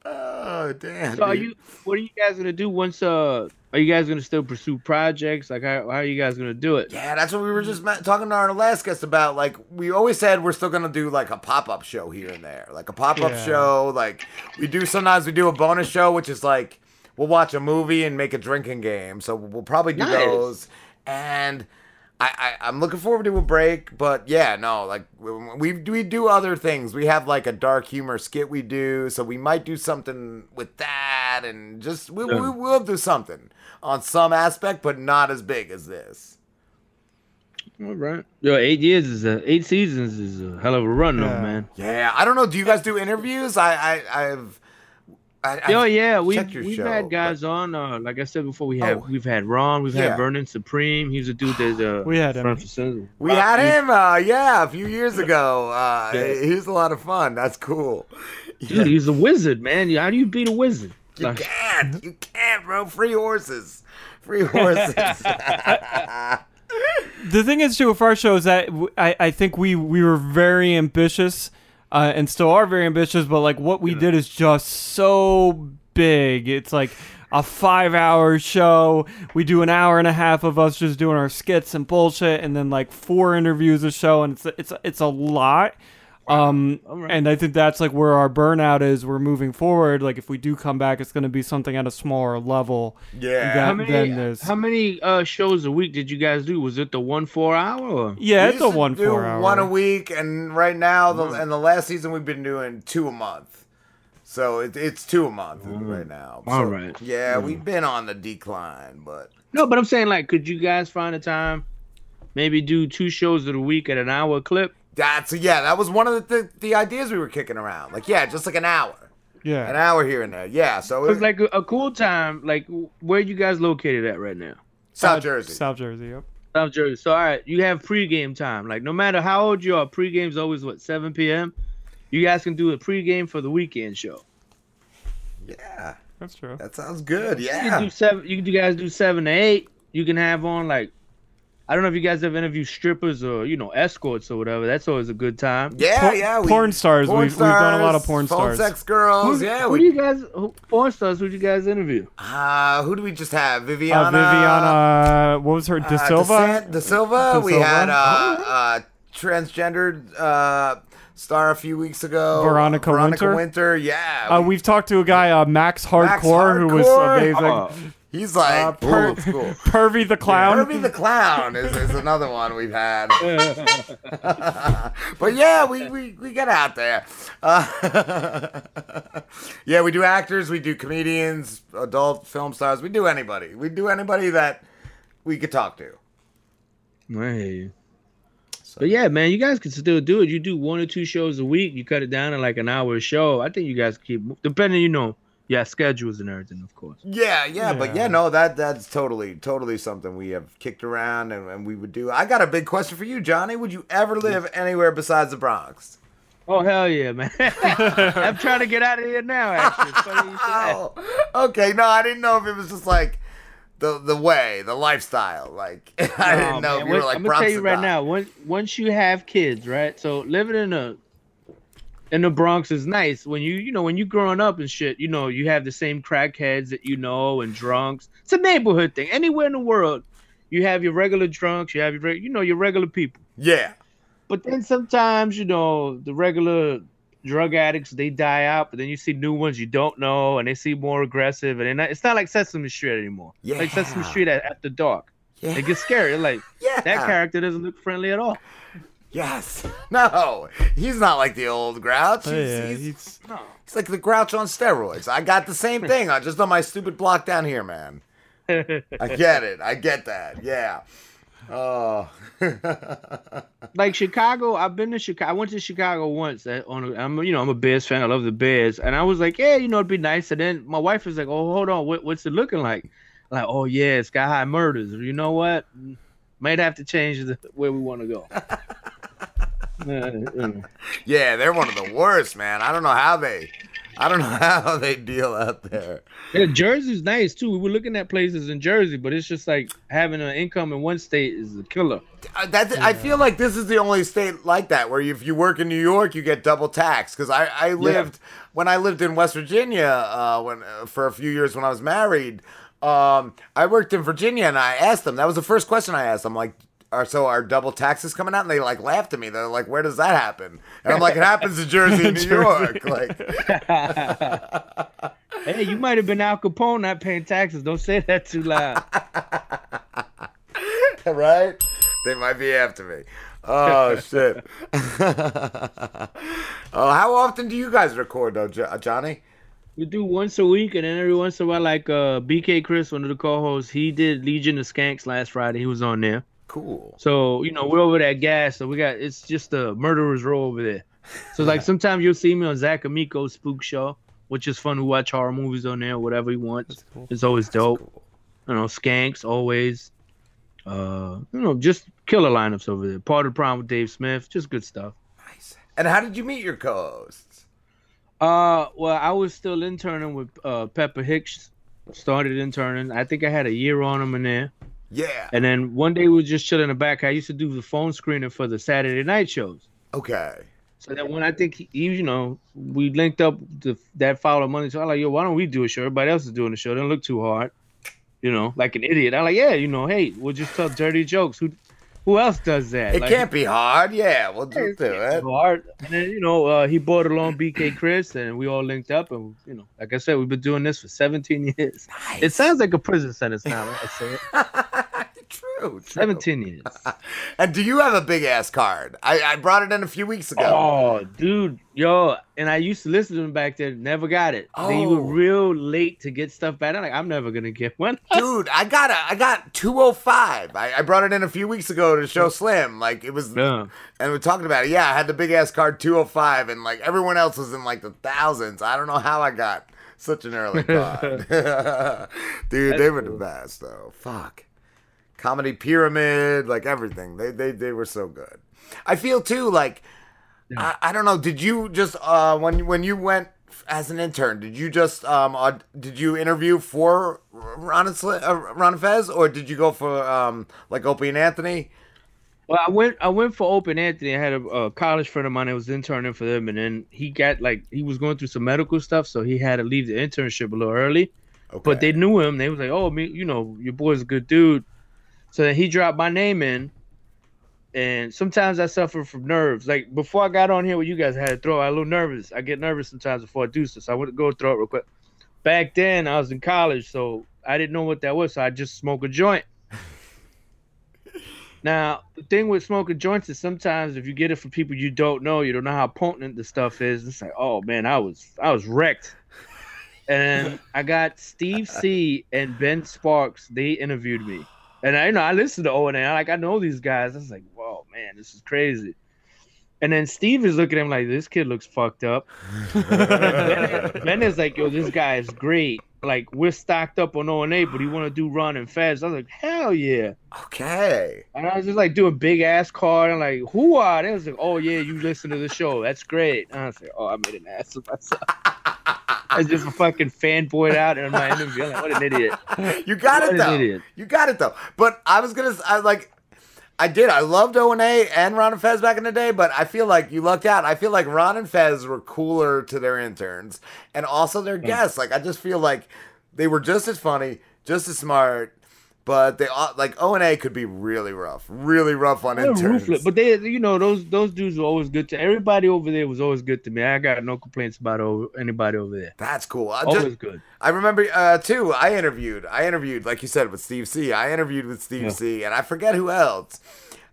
oh, damn. So are you? What are you guys gonna do once uh are you guys gonna still pursue projects? Like, how, how are you guys gonna do it? Yeah, that's what we were just ma- talking to our last guest about. Like, we always said we're still gonna do like a pop up show here and there, like a pop up Yeah. show. Like we do sometimes we do a bonus show, which is like we'll watch a movie and make a drinking game. So we'll probably do Nice. those. And I, I I'm looking forward to a break, but yeah, no, like we we do other things. We have like a dark humor skit we do, so we might do something with that, and just we, we will do something on some aspect, but not as big as this. All right. Yo, eight years is a eight seasons is a hell of a run, though, man. Yeah, I don't know. Do you guys do interviews? I, I, I've. I, Yo, I've yeah, we've we've show, had guys on. Uh, like I said before, we have Oh. we've had Ron, we've Yeah. had Vermin Supreme. He's a dude that uh, We had him. front for center. We had him, uh, yeah, a few years ago. Uh, He was a lot of fun. That's cool. Dude, he's a wizard, man. How do you beat a wizard? You can't, you can't, bro. Free horses, free horses. the thing is too with our show is that I, I think we we were very ambitious uh, and still are very ambitious but like what we did is just so big. It's like a five hour show. We do an hour and a half of us just doing our skits and bullshit and then like four interviews a show and it's it's it's a lot um Alright. and i think that's like where our burnout is we're moving forward like if we do come back it's going to be something at a smaller level Yeah. than- how many than this. how many uh, shows a week did you guys do? Was it the one four hour? Or? yeah We it's a one four hour one a week, and right now, the and the last season we've been doing two a month. So it, it's two a month right now. All So, right. Yeah, we've been on the decline, but No, but I'm saying like, could you guys find a time, maybe do two shows of the week at an hour clip? That's yeah, that was one of the the, the ideas we were kicking around. Like yeah, just like an hour, Yeah, an hour here and there. Yeah, so It's it, like a, a cool time. Like, where you guys located at right now? South Uh, Jersey. south jersey yep South Jersey. So, all right, you have pregame time. Like, no matter how old you are, pregame's always what 7 p.m. You guys can do a pregame for the weekend show. Yeah, that's true that sounds good. Yeah. You can Yeah. do seven. You can do guys do seven to eight. You can have on like, I don't know if you guys ever interviewed strippers or you know escorts or whatever. That's always a good time. Yeah, Por- yeah. porn stars, we've- we've done a lot of porn phone stars. sex girls. Who, yeah, who we, do you guys? Who, porn stars? Who do you guys interview? Uh, who do we just have? Viviana. Uh, Viviana, what was her? De uh, Silva. DeSan- De Silva. De We Silva. had uh, uh, transgendered uh, star a few weeks ago. Veronica Veronica Winter? Winter. Yeah. Uh, we've talked to a guy, uh, Max Hardcore, Max who was Hardcore? amazing. He's like uh, per- old school. Pervy the Clown. Herbie the Clown is, is another one we've had. but yeah, we, we, we get out there. Uh, yeah, we do actors, we do comedians, adult film stars, we do anybody. We do anybody that we could talk to. Hear you. But yeah, man, you guys can still do it. You do one or two shows a week. You cut it down to like an hour a show. I think you guys keep depending, you know, yeah, schedules and everything, of course. Yeah, yeah, but Yeah. yeah, no, that that's totally, totally something we have kicked around and, and we would do. I got a big question for you, Johnny. Would you ever live anywhere besides the Bronx? Oh hell yeah, man! I'm trying to get out of here now. Actually, It's funny you say that. Oh, okay. No, I didn't know if it was just like the the way, the lifestyle. Like I No, didn't know man, if you were like I'm gonna tell you right Bronxodon. now. Once once you have kids, right? So living in a in the Bronx is nice. When you you know when you growing up and shit, you know you have the same crackheads that you know and drunks. It's a neighborhood thing. Anywhere in the world, you have your regular drunks. You have your you know your regular people. Yeah, But then sometimes you know the regular drug addicts they die out, but then you see new ones you don't know and they seem more aggressive and not, it's not like Sesame Street anymore. Yeah. Like Sesame Street at, after dark. yeah, It gets scary. Like yeah. that character doesn't look friendly at all. Yes. No, he's not like the old Grouch. He's, yeah, he's, he's, he's like the Grouch on steroids. I got the same thing. I just on my stupid block down here, man. I get it. I get that. Yeah. Oh. like Chicago, I've been to Chicago. I went to Chicago once. uh, On a, I'm, you know, I'm a Bears fan. I love the Bears, and I was like, yeah, you know, it'd be nice. And then my wife was like, oh, hold on, what, what's it looking like? Like, oh yeah, Sky High Murders. You know what? Might have to change the where we want to go. Yeah, they're one of the worst, man. I don't know how they, I don't know how they deal out there. Yeah, Jersey's nice too. We were looking at places in Jersey, but it's just like having an income in one state is a killer. Uh, That I feel like this is the only state like that where if you work in New York, you get double tax. Because I, I lived when I lived in West Virginia uh, when uh, for a few years when I was married. um, I worked in Virginia, and I asked them. That was the first question I asked them. Like, are so our double taxes coming out? And they like laughed at me. They're like, "Where does that happen?" And I'm like, "It happens in Jersey and New York." Like, hey, you might have been Al Capone not paying taxes. Don't say that too loud. right? They might be after me. Oh shit. oh, how often do you guys record though, Jo- Johnny? We do once a week, and then every once in a while, like uh, BK Chris, one of the co-hosts, he did Legion of Skanks last Friday. He was on there. Cool. So you know we're over that gas. So we got it's just a murderer's row over there. So like sometimes you'll see me on Zach Amico's Spook Show, which is fun to watch horror movies on there, whatever he wants. It's always dope. You know, Skanks always. Uh, you know, just killer lineups over there. Part of the problem with Dave Smith, just good stuff. Nice. And how did you meet your co-hosts? Uh, well, I was still interning with uh Pepper Hicks. Started interning. I think I had a year on him in there. Yeah. And then one day we were just chilling in the back. I used to do the phone screening for the Saturday night shows. Okay. So then when I think he, he, you know, we linked up the, that following Monday. So I'm like, yo, why don't we do a show? Everybody else is doing the show. Don't look too hard. You know, like an idiot. I'm like, yeah, you know, hey, we'll just tell dirty jokes. Who who else does that? It Like, can't be hard. Yeah, we'll do it. hard. And then, you know, uh, he brought along BK Chris and we all linked up. And, you know, like I said, we've been doing this for 17 years. It sounds like a prison sentence now. I say it. True, true. 17 years. And do you have a big ass card? I, I brought it in a few weeks ago. Oh, dude, yo, and I used to listen to them back then. Never got it. They were Oh. real late to get stuff back. I'm like, I'm never gonna get one. Dude, I got a, I got 205. I, I brought it in a few weeks ago to show Slim. Like it was, Yeah. and we're talking about it. Yeah, I had the big ass card 205, and like everyone else was in like the thousands. I don't know how I got such an early card. Dude, they were the best though. Fuck. Comedy Pyramid, like everything. They they they were so good. I feel too like I, I don't know. Did you just uh when when you went as an intern? Did you just um aud- did you interview for Ron uh, Ron Fez or did you go for um like Opie and Anthony? Well, I went. I went for Opie and Anthony. I had a, a college friend of mine that was interning for them, and then he got like he was going through some medical stuff, so he had to leave the internship a little early. Okay. But they knew him. They was like, "Oh, me, you know, your boy's a good dude." So then he dropped my name in, and sometimes I suffer from nerves. Like before I got on here with you guys, I had to throw. I was a little nervous. I get nervous sometimes before I do stuff. So I went to go throw it real quick. Back then, I was in college, so I didn't know what that was. So I just smoke a joint. Now, the thing with smoking joints is sometimes if you get it from people you don't know, you don't know how potent the stuff is. It's like, oh man, I was I was wrecked. And I got Steve C and Ben Sparks. They interviewed me, and I you know I listened to O and A. Like I know these guys. I was like, whoa, man, this is crazy. And then Steve is looking at him like, this kid looks fucked up. ben, ben is like, yo, this guy is great. Like we're stocked up on O and A, but he want to do Ron and Fez. I was like, hell yeah. Okay. And I was just like doing big ass card and like, who are they? I was like, oh yeah, you listen to the show. That's great. And I was like, oh, I made an ass of myself. I just a fucking fanboyed out in my interview. Like, what an idiot. You got What it though. You got it though. But I was gonna, I like, I did. I loved O and A and Ron and Fez back in the day, but I feel like you lucked out. I feel like Ron and Fez were cooler to their interns and also their mm. guests. Like I just feel like they were just as funny, just as smart, but they all like O and A could be really rough, really rough on They're interns. ruthless. But they, you know, those those dudes were always good to everybody over there. Was always good to me. I got no complaints about over, anybody over there. That's cool. I Always just- good. I remember uh, too. I interviewed. I interviewed, like you said, with Steve C. I interviewed with Steve Yeah. C. And I forget who else.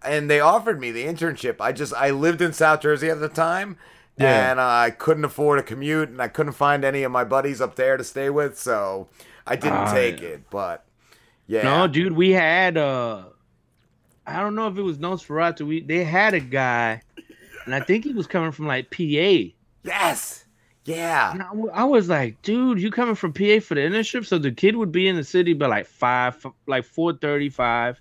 And they offered me the internship. I just I lived in South Jersey at the time, Yeah. and I couldn't afford a commute, and I couldn't find any of my buddies up there to stay with, so I didn't Ah, take yeah. it. But yeah, No, dude, we had uh I don't know if it was Nosferatu. We they had a guy, and I think he was coming from like PA. yes, yeah, And I, w- I was like, dude, you coming from PA for the internship? So the kid would be in the city by like five, like four thirty-five,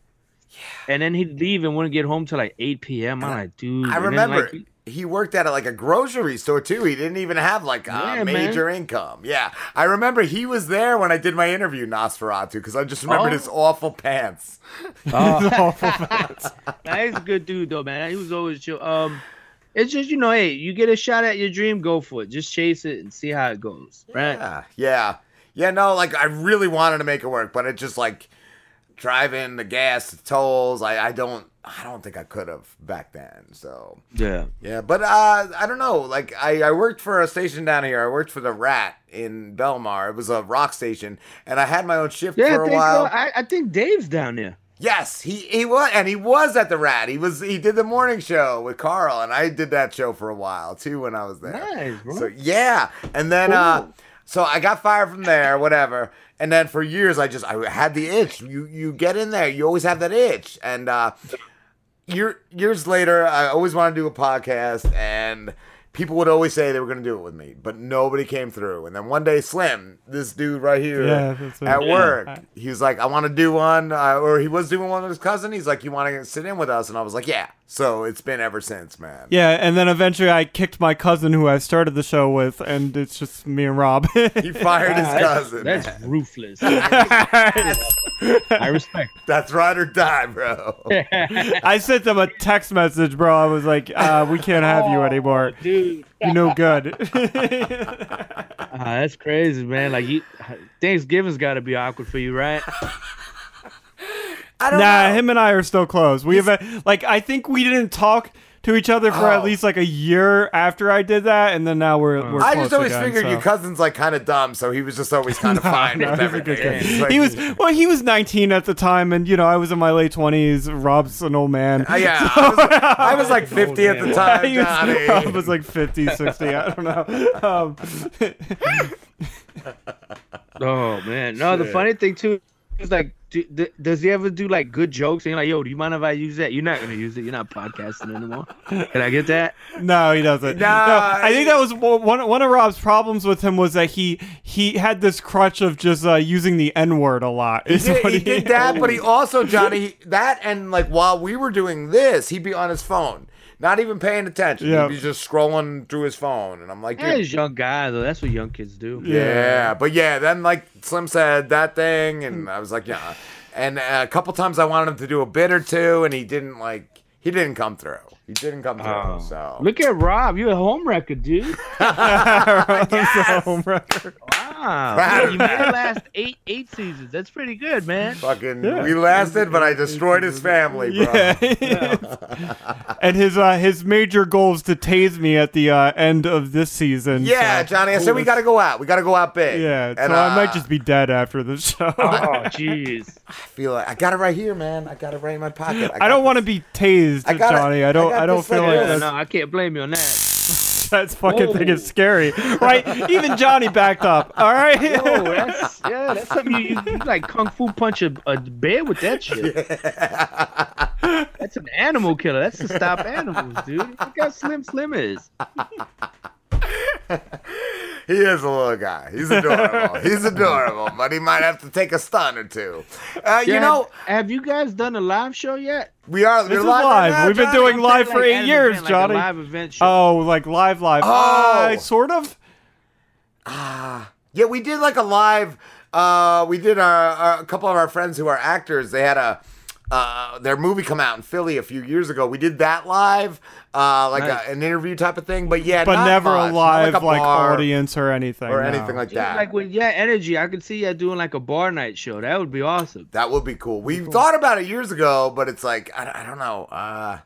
Yeah. and then he'd leave and wouldn't get home till like eight p.m. I'm like, dude. I and then, remember. like, he worked at like a grocery store too. He didn't even have like a Yeah, man. major income. Yeah, I remember he was there when I did my interview, Nosferatu, because I just remembered Oh. his awful pants. Nah, he's a good dude though, man. He was always chill. Um, it's just you know, hey, you get a shot at your dream, go for it. Just chase it and see how it goes, right? Yeah, yeah, Yeah, no, like I really wanted to make it work, but it just like driving the gas, the tolls. I, I don't, I don't think I could have back then. So Yeah. yeah, but uh, I don't know. Like I, I worked for a station down here. I worked for the Rat in Belmar. It was a rock station, and I had my own shift Yeah, for a while. I, I think Dave's down there. Yes, he he was, and he was at the Rat. He was he did the morning show with Carl, and I did that show for a while too when I was there. Nice, bro. So yeah, and then uh, so I got fired from there, whatever. And then for years, I just I had the itch. You you get in there, you always have that itch. And uh, year, years later, I always wanted to do a podcast, and people would always say they were going to do it with me, but nobody came through. And then one day, Slim, this dude right here Yeah, that's it. at Yeah. work, he was like, "I want to do one," uh, or he was doing one with his cousin. He's like, "You want to sit in with us?" And I was like, "Yeah." So it's been ever since, man. Yeah, and then eventually I kicked my cousin who I started the show with, and it's just me and Rob. He fired his Ah, that's, cousin. That's man. ruthless. I respect. That's ride or die, bro. I sent them a text message, bro. I was like, uh, "We can't have you anymore. Dude, You're no good." ah, that's crazy, man. Like you, Thanksgiving's got to be awkward for you, right? I don't nah, know. him and I are still close. We have a, like I think we didn't talk to each other for Oh. at least like a year after I did that, and then now we're we're I close just always again, figured so. your cousin's like kind of dumb, so he was just always kind of fine No, with he's everything. like- he was well. He was 19 at the time, and you know I was in my late 20s. Rob's an old man. Uh, yeah, I was, I was like 50 at the time, He was- Rob was like 50, 60. I don't know. Um, Oh man, no. The funny thing too is like, do, d- does he ever do like good jokes? And you're like, yo, do you mind if I use that? You're not gonna use it. You're not podcasting anymore. Can I get that? no, he doesn't. Nah, no, I think that was one one of Rob's problems with him was that he he had this crutch of just uh, using the N word a lot. He is did, what he did that, but he also, Johnny, that and like while we were doing this, he'd be on his phone, not even paying attention. Yeah. He'd just scrolling through his phone, and I'm like, Yeah, dude, young guy though. That's what young kids do. Yeah, but yeah, then like Slim said that thing, and I was like, yeah. And uh, a couple times I wanted him to do a bit or two, and he didn't like. He didn't come through. He didn't come through. Oh. So Look at Rob. You're a home record, dude. Yes! home record. Wow. Proud you made that. it last eight eight seasons. That's pretty good, man. fucking, we lasted, but I destroyed his family, bro. Yeah. and his uh, his major goal is to tase me at the uh, end of this season. Yeah, so- Johnny. I said we got to go out. We got to go out big. Yeah, so and, I might uh, just be dead after the show. Oh, jeez. I feel like I got it right here, man. I got it right in my pocket. I don't want to be tased, I got it. Johnny. I I don't. got I, don't feel like here. that's, no, I can't blame you on that. that's fucking thing is scary, right? Even Johnny backed up. All right. Oh, that's yeah, that's something you, you, you like kung fu punch a, a bear with that shit. Yeah. That's an animal killer. That's to stop animals, dude. Look how slim Slim is. He is a little guy. He's adorable. He's adorable, but he might have to take a stun or two. Uh, you Yeah, know, have, have you guys done a live show yet? we are. This we're is live. live. right now, We've been doing I'm live for like, eight an years, event, like Johnny. a live event show. Oh, like live, live. Oh. Uh, sort of. Ah, Yeah, we did like a live. Uh, we did our, our a couple of our friends who are actors. They had a uh, their movie come out in Philly a few years ago. We did that live, uh, like Nice. a, an interview type of thing. But yeah, But not never much. a Not live like, a like, audience or anything. or no. anything like Yeah, that. like with yeah energy, I could see you doing like a bar night show. That would be awesome. That would be cool. We thought about it years ago, but it's like I, I don't know. Uh,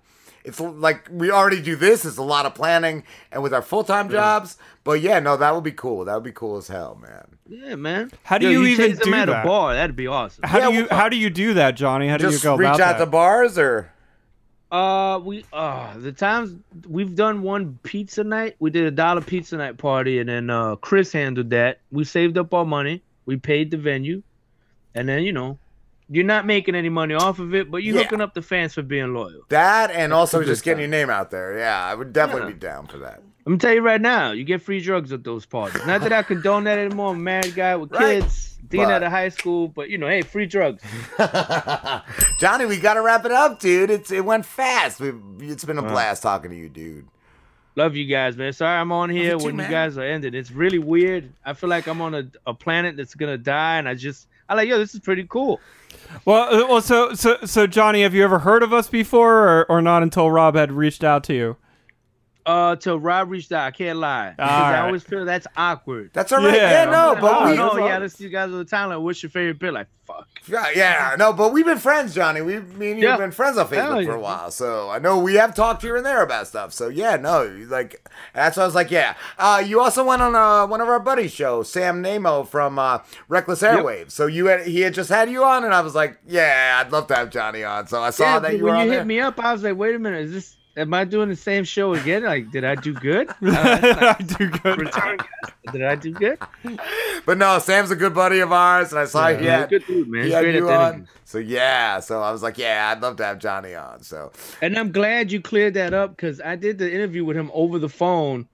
it's like we already do this. It's a lot of planning, and with our full time jobs. But yeah, no, that would be cool. That would be cool as hell, man. Yeah, man. How do Yo, you even tase them do at that? a bar? That'd be awesome. How Yeah, do you well, How do you do that, Johnny? How do you go reach about out that? to bars or Uh, we uh the times we've done one pizza night. We did a dollar pizza night party, and then uh Chris handled that. We saved up our money. We paid the venue, and then you know, you're not making any money off of it, but you're Yeah. hooking up the fans for being loyal. that, and also just getting time. your name out there. Yeah, I would definitely Yeah. be down for that. I'm gonna tell you right now, you get free drugs at those parties. Not that I condone that anymore. I'm a married guy with Right. kids, dean But- at a high school, but you know, hey, free drugs. Johnny, we got to wrap it up, dude. It's it went fast. We, it's been a Uh. blast talking to you, dude. Love you guys, man. Sorry I'm on here you too, when man. you guys are ending. It's really weird. I feel like I'm on a, a planet that's gonna die, and I just I like, yo, this is pretty cool. Well, uh, well, so so so Johnny, have you ever heard of us before, or, or not until Rob had reached out to you? Uh till Rob reached out. I can't lie. Because I always feel that's awkward. That's all right. Yeah, Yeah. no, Like, but oh, we, no, yeah, all- let's see you guys all the time. Like, what's your favorite bit? Like, fuck. Yeah, yeah, no, but we've been friends, Johnny. We, me and you have Yeah. been friends on Facebook Hell for a while, so I know we have talked here and there about stuff. So yeah, no, like that's why I was like, yeah. Uh, you also went on uh, one of our buddies' shows, Sam Namo from uh, Reckless Airwaves. So you had he had just had you on, and I was like, yeah, I'd love to have Johnny on. So I saw Yeah, that but you were when on you there. hit me up, I was like, wait a minute, is this? Am I doing the same show again? Like, did I do good? Uh, I do good. Did I do good? But no, Sam's a good buddy of ours, and I saw he had, good dude, man. he had you on. interview. So yeah, so I was like, yeah, I'd love to have Johnny on. So And I'm glad you cleared that up because I did the interview with him over the phone,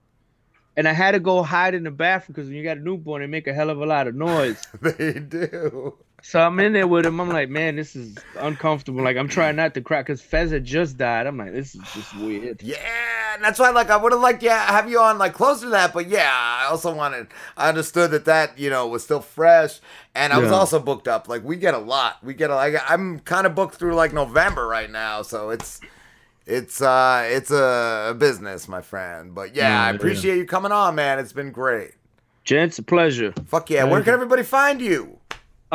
and I had to go hide in the bathroom because when you got a newborn, they make a hell of a lot of noise. they do. So I'm in there with him. I'm like, man, this is uncomfortable. Like I'm trying not to cry because Fez had just died. I'm like, this is just weird. Yeah, and that's why like I would have liked yeah have you on like closer to that, but yeah, I also wanted I understood that that you know was still fresh, and I was also booked up. Like we get a lot, we get a, like I'm kind of booked through like November right now, so it's it's uh it's a business, my friend. But yeah, Yeah, I yeah. appreciate you coming on, man. It's been great. Gents, a pleasure. Fuck yeah, where can everybody find you?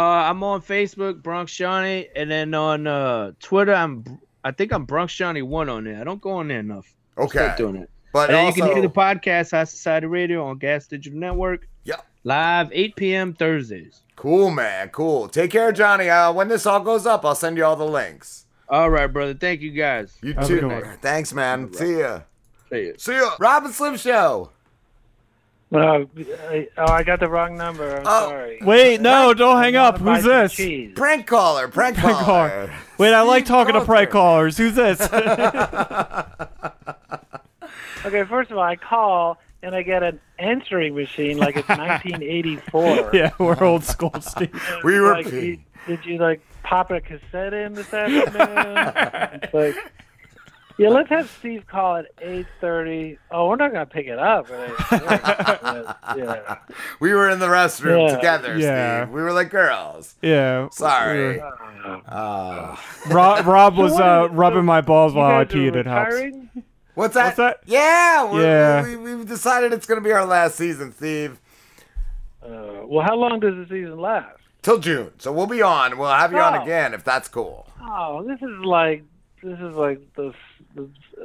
Uh, I'm on Facebook, Bronx Johnny, and then on uh Twitter, I'm I think I'm Bronx Johnny one on there. I don't go on there enough. Okay, Start doing it. but And also you can hear the podcast High Society Radio on Gas Digital Network yeah. live 8 p.m. Thursdays. Cool, man. Cool. Take care, Johnny. Uh, when this all goes up, I'll send you all the links. All right, brother. Thank you guys. You Have too. Thanks, man. See ya. See ya. See ya. Rob and Slim Show. Uh, I- oh, I got the wrong number. I'm Oh. sorry. Wait, no, don't hang up. Who's this? Prank caller. Prank Prank caller. caller. Wait, I like Steve talking to prank callers. Who's this? Okay, first of all, I call and I get an answering machine like it's 1984. yeah, we're old school, Steve. We It's were. like, you- did you like pop a cassette in this afternoon? it's like, yeah, let's have Steve call at 8:30. Oh, we're not gonna pick it up. yeah, yeah. we were in the restroom Yeah. together, Yeah. Steve. We were like girls. Yeah. Sorry. Uh, Uh, Rob, Rob was uh, rubbing my balls while I peed. It helps. retiring? what's that? What's that? Yeah. We're, Yeah. We, we've decided it's going to be our last season, Steve. Uh, well, how long does the season last? Till June. So we'll be on. We'll have you on Oh. again if that's cool. Oh, this is like this is like the, the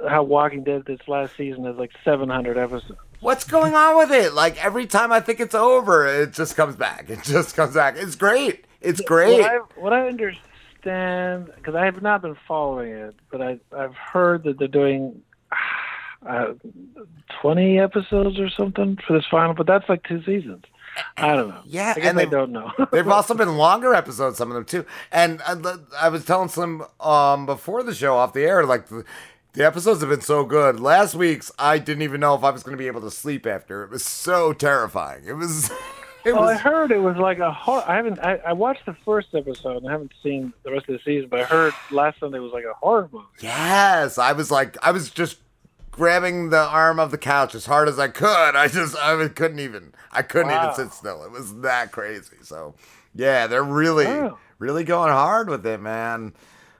how Walking Dead this last season has like 700 episodes. What's going on with it? Like every time I think it's over, it just comes back. It just comes back. It's great. It's great. What I, what I understand, because I have not been following it, but I I've heard that they're doing uh, 20 episodes or something for this final, but that's like two seasons. I don't know. Yeah, I and they- don't know. They've also been longer episodes, some of them too. And I, I was telling Slim um, before the show off the air, like the, episodes have been so good. Last week's, I didn't even know if I was going to be able to sleep after. It was so terrifying. It was. It Well, I heard it was like a horror. I haven't. I, I watched the first episode and I haven't seen the rest of the season. But I heard last Sunday was like a horror movie. Yes, I was like, I was just grabbing the arm of the couch as hard as I could. I just, I was- couldn't even, I couldn't Wow. even sit still. It was that crazy. So, yeah, they're really, Wow. really going hard with it, man.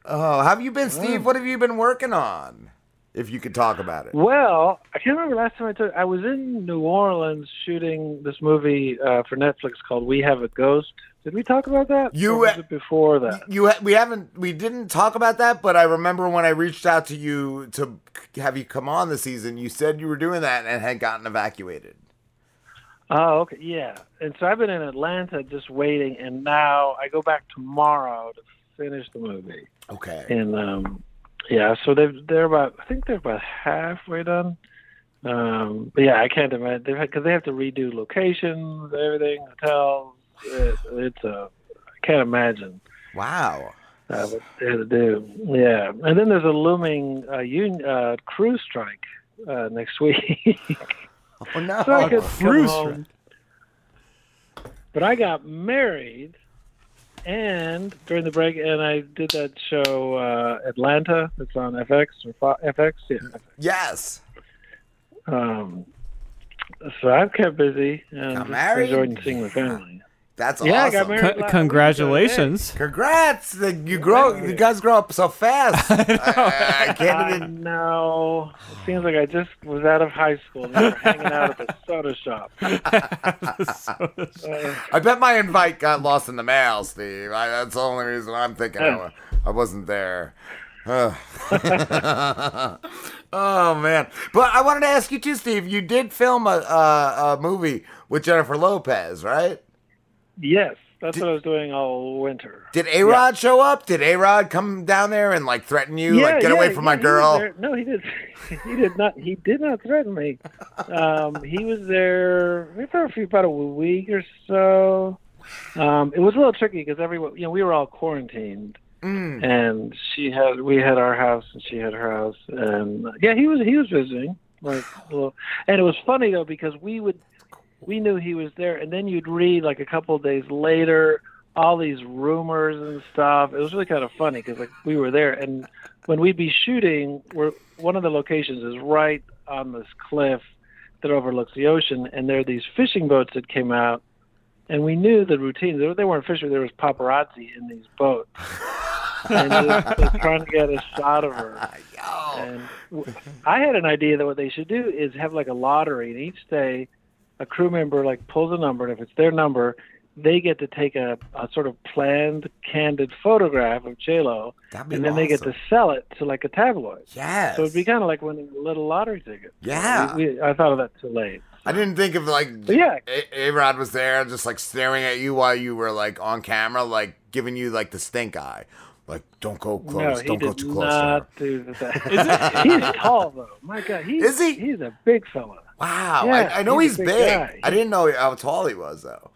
Oh, how have you been, Steve? What have you been working on? If you could talk about it. Well, I can't remember last time I took. I was in New Orleans shooting this movie uh, for Netflix called We Have a Ghost. Did we talk about that? You, Or before that? You, we haven't, we didn't talk about that, but I remember when I reached out to you to have you come on the season, you said you were doing that and had gotten evacuated. Oh, okay, yeah. And so I've been in Atlanta just waiting, and now I go back tomorrow to finish the movie. Okay. And um, yeah, so they've they're about I think they're about halfway done. Um, but yeah, I can't imagine they've because they have to redo locations, everything, hotels. It, it's a I can't imagine Wow. uh, what they had to do. Yeah, and then there's a looming uh, union uh, crew strike uh, next week. Oh, no. so I could cruise come home. But I got married, and during the break, and I did that show uh, Atlanta. It's on FX or Fo- FX. Yeah. Yes. Um, so I've kept busy and Got married? enjoyed seeing my family. That's Yeah, I awesome. got married C- last week, congratulations. Congrats! Like, You grow, you guys grow up so fast. I, I I can't even. know. It seems like I just was out of high school. and We were hanging out at the soda shop. I bet my invite got lost in the mail, Steve. I, that's the only reason I'm thinking I, I wasn't there. Oh man! But I wanted to ask you too, Steve. You did film a, a, a movie with Jennifer Lopez, right? Yes, that's what I was doing all winter. Did A Rod show up? Did A Rod come down there and like threaten you, like get away from my yeah, he girl? there. No, he did. He did not. He did not threaten me. Um, he was there for a few, about a week or so. Um, it was a little tricky because everyone, you know, we were all quarantined, Mm. and she had, we had our house, and she had her house, and yeah, he was, he was visiting, like, little, and it was funny though because we would, we knew he was there, and then you'd read like a couple of days later all these rumors and stuff. It was really kind of funny because like we were there, and when we'd be shooting, we're one of the locations is right on this cliff that overlooks the ocean, and there are these fishing boats that came out, and we knew the routine. They, they weren't fishing; there was paparazzi in these boats, and they trying to get a shot of her. And I had an idea that what they should do is have like a lottery, and each day a crew member like pulls a number, and if it's their number, they get to take a, a sort of planned, candid photograph of J Lo, That'd be and then they get to sell it to like a tabloid. Yes. So it'd be kind of like winning a little lottery ticket. Yeah. We, we, I thought of that too late. I didn't think of like But yeah. A Rod was there, just like staring at you while you were like on camera, like giving you like the stink eye, like don't go close, no, don't go too close. not do that. he's tall though. My God, he's, Is he? He's a big fella. Wow, Yeah, I, I know he's, he's big big. I didn't know how tall he was though.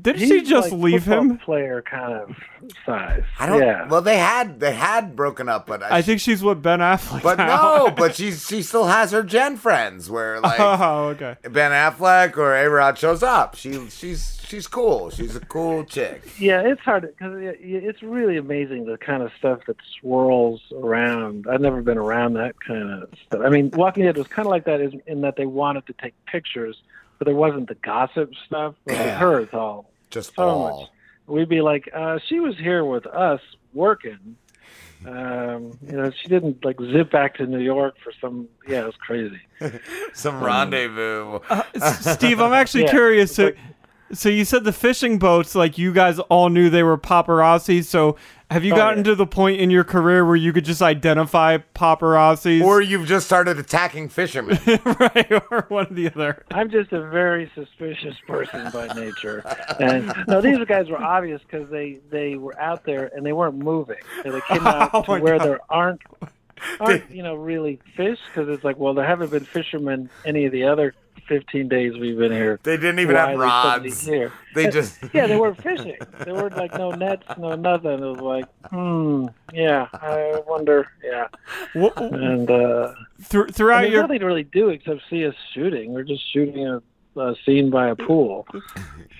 Did He's she just like leave him? Player kind of size. I don't. Yeah. Well, they had they had broken up, but I, I think she's with Ben Affleck. But now. no, but she's she still has her Gen friends where like oh, okay. Ben Affleck or A Rod shows up. She she's she's cool. She's a cool chick. Yeah, it's hard because it's really amazing the kind of stuff that swirls around. I've never been around that kind of stuff. I mean, Walking Dead was kind of like that is- in that they wanted to take pictures, but there wasn't the gossip stuff. But with Yeah. her, it's all Just so all. much. We'd be like, uh, she was here with us working. Um, you know, she didn't like zip back to New York for some. Yeah, it was crazy. Some rendezvous. S- Steve, I'm actually Yeah, curious. it's So, like- so you said the fishing boats, like you guys all knew they were paparazzi. So have you Oh, gotten yeah. to the point in your career where you could just identify paparazzi? Or you've just started attacking fishermen. right, or one or the other. I'm just a very suspicious person by nature, and no, these guys were obvious because they they were out there and they weren't moving. So they came out Oh to where God. there aren't aren't you know really fish because it's like well there haven't been fishermen any of the other 15 days we've been here. They didn't even Why have are they suddenly rods. Here? They just yeah, they weren't fishing. There were like no nets, no nothing. It was like, hmm, yeah. I wonder, yeah. Wh- And uh, thr- and throughout there's your nothing to really do except see us shooting. We're just shooting a, a scene by a pool.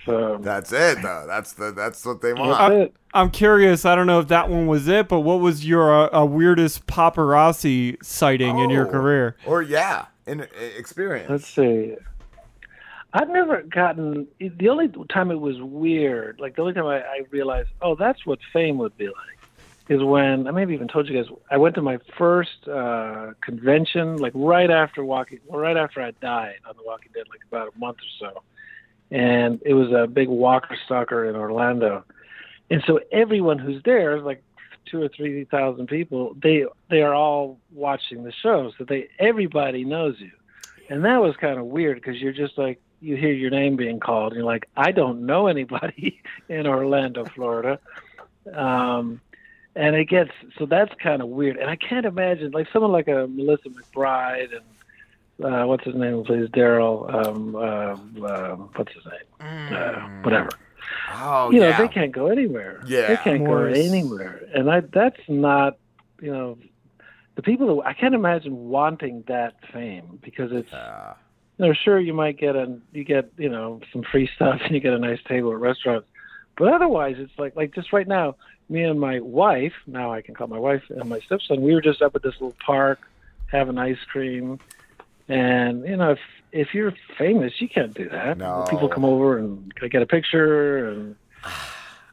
So That's it though. That's the that's what they that's want. it. I'm curious. I don't know if that one was it, but what was your uh, uh, weirdest paparazzi sighting in your Oh. career? Or yeah, in experience. Let's see. I've never gotten the only time it was weird, like the only time I, I realized, oh, that's what fame would be like, is when I maybe even told you guys I went to my first uh, convention, like right after Walking, right after I died on The Walking Dead, like about a month or so, and it was a big Walker Stalker in Orlando, and so everyone who's there is like two or three thousand people, they they are all watching the show, so they everybody knows you. And that was kind of weird because you're just like you hear your name being called and you're like i don't know anybody in orlando florida. Um and it gets so that's kind of weird. And i can't imagine like someone like a melissa mcbride and uh what's his name plays daryl um uh, uh, what's his name? Uh, whatever Oh you know yeah. they can't go anywhere Yeah. they can't Morris. go anywhere and i that's not you know the people that i can't imagine wanting that fame because it's Uh, you know, sure you might get a you get you know some free stuff and you get a nice table at restaurants, but otherwise it's like like just right now, me and my wife now I can call my wife and my stepson. We were just up at this little park having ice cream, and you know if you're famous you can't do that. No. People come over and I get a picture and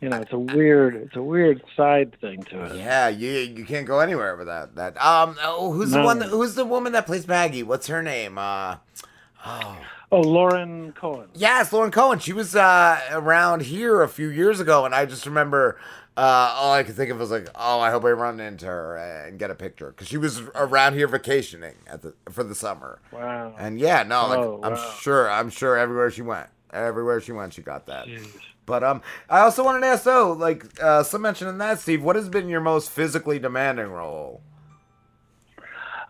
You know, it's a weird, it's a weird side thing to it. Yeah, you you can't go anywhere with that. That um, oh, who's the one? That, who's the woman that plays Maggie? What's her name? Uh, Oh, Lauren Cohan. yes, Lauren Cohan. She was uh around here a few years ago, and I just remember. Uh, all I could think of was like, oh, I hope I run into her and get a picture because she was around here vacationing at the for the summer. Wow. And yeah, no, like Oh, I'm wow. sure, I'm sure everywhere she went, everywhere she went, she got that. But um, I also wanted to ask though, like uh, some mention in that, Steve, what has been your most physically demanding role?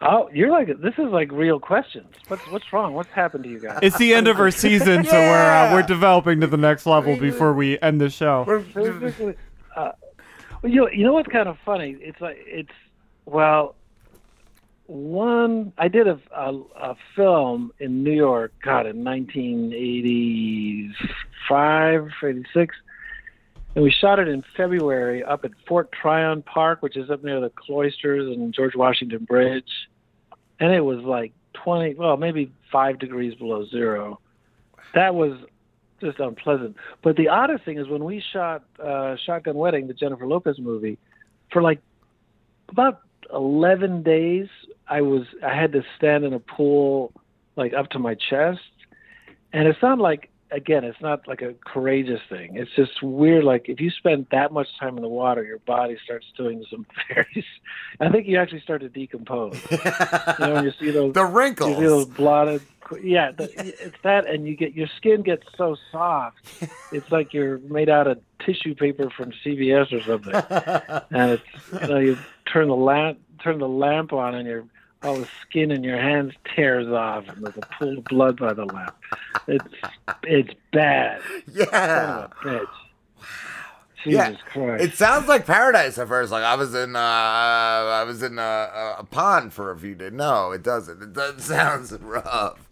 Oh, you're like this is like real questions. What's what's wrong? What's happened to you guys? It's the end of our season, so we're uh, we're developing to the next level before we end the show. Physically, uh, well, you know, you know what's kind of funny? It's like it's well, one I did a, a a film in New York, God, in 1985, 86, and we shot it in February up at Fort Tryon Park, which is up near the cloisters and George Washington Bridge, and it was like 20, well, maybe five degrees below zero. That was just unpleasant. But the oddest thing is when we shot uh, Shotgun Wedding, the Jennifer Lopez movie, for like about eleven days, I was I had to stand in a pool like up to my chest, and it's not like again, it's not like a courageous thing. It's just weird. Like if you spend that much time in the water, your body starts doing some very. I think you actually start to decompose. you know, when you see those The you see wrinkles. those blotted. Yeah, the, it's that, and you get your skin gets so soft. It's like you're made out of tissue paper from CVS or something. and it's you know you turn the lamp turn the lamp on, and your all the skin in your hands tears off, and there's a pool of blood by the lamp. It's it's bad. Yeah. bitch. Jesus Yeah, Christ. It sounds like paradise at first. Like I was in, uh, I was in a, a pond for a few days. No, it doesn't. It doesn't, sounds rough.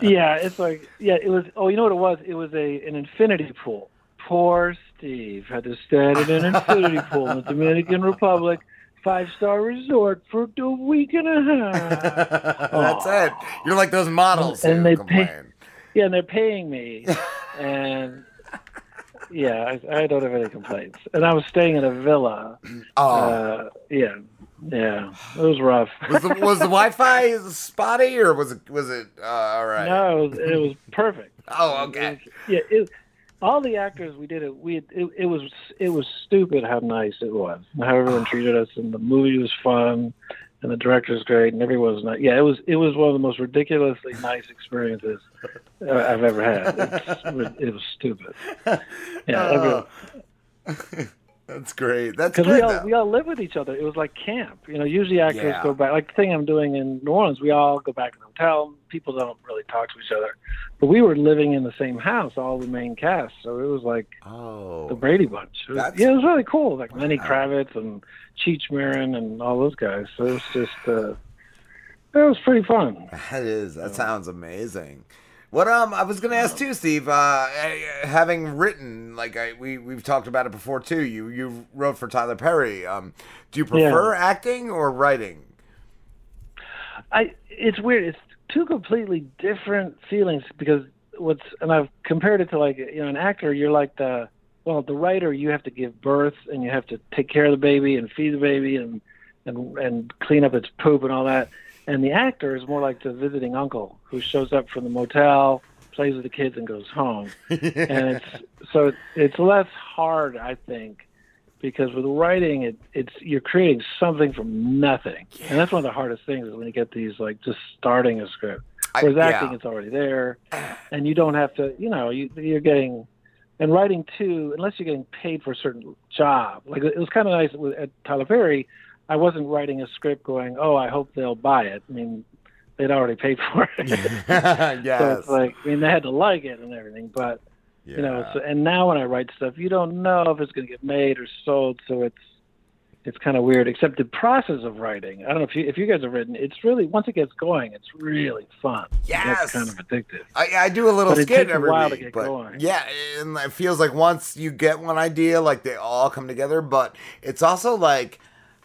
Yeah, it's like yeah, it was. Oh, you know what it was? It was a an infinity pool. Poor Steve had to stand in an infinity pool in the Dominican Republic, five star resort for a week and a half. That's it. You're like those models And they complain. pay- Yeah, and they're paying me, and yeah, I, I don't have any complaints. And I was staying in a villa. Oh, Uh, yeah, yeah, it was rough. was the was the Wi-Fi spotty or was it was it uh, all right? No, it was, it was perfect. Oh, okay. It was- yeah, it, all the actors we did it. We it, it was it was stupid how nice it was, how everyone treated us, and the movie was fun, and the director's great, and everyone was nice. Yeah, it was it was one of the most ridiculously nice experiences uh, I've ever had. It's, it was stupid. Yeah, everyone. That's great. That's because we all though. we all live with each other. It was like camp. You know, usually actors Yeah. go back. Like the thing I'm doing in New Orleans, we all go back to the hotel. People don't really talk to each other, but we were living in the same house, all the main cast. So it was like oh, the Brady Bunch. It was, yeah, it was really cool. Like Lenny Kravitz and Cheech Marin and all those guys. So it was just, uh, it was pretty fun. that is. That sounds amazing. What um, I was gonna ask too, Steve. Uh, having written, like I, we we've talked about it before too. You you wrote for Tyler Perry. Um, do you prefer acting or writing? I it's weird. It's two completely different feelings because what's and I've compared it to like you know an actor. You're like the well the writer. You have to give birth and you have to take care of the baby and feed the baby and and and clean up its poop and all that. And the actor is more like the visiting uncle who shows up from the motel, plays with the kids, and goes home. and it's so it's less hard, I think, because with writing, it, it's you're creating something from nothing, and that's one of the hardest things is when you get these like just starting a script. I- Whereas yeah. acting, it's already there, and you don't have to, you know, you, you're getting. And writing too, unless you're getting paid for a certain job, like it was kind of nice with, at Tyler Perry. I wasn't writing a script going, "Oh, I hope they'll buy it." I mean, they'd already paid for it. So it's like, I mean, they had to like it and everything, but yeah. you know, so, and now when I write stuff, you don't know if it's going to get made or sold, so it's it's kind of weird. Except the process of writing, I don't know if you if you guys have written, it's really once it gets going, it's really fun. Yes. it's kind of addictive. I, I do a little But it skit takes a every while to week, get but going. yeah, and it feels like once you get one idea, like they all come together. But it's also like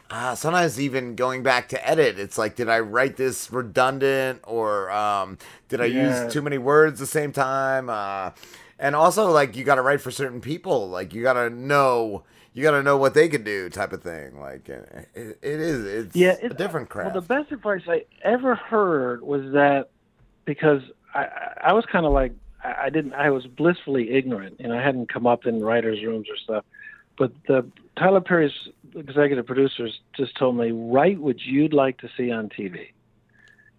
uh, sometimes even going back to edit, it's like, did I write this redundant or um, did I Yeah. use too many words at the same time? Uh, and also like you got to write for certain people. Like you got to know, you got to know what they could do, type of thing. Like it, it is, it's yeah, a different craft. Well, the best advice I ever heard was that because I, I- was kind of like I didn't I was blissfully ignorant and I hadn't come up in writers' rooms or stuff, but the Tyler Perry's executive producers just told me write what you'd like to see on TV.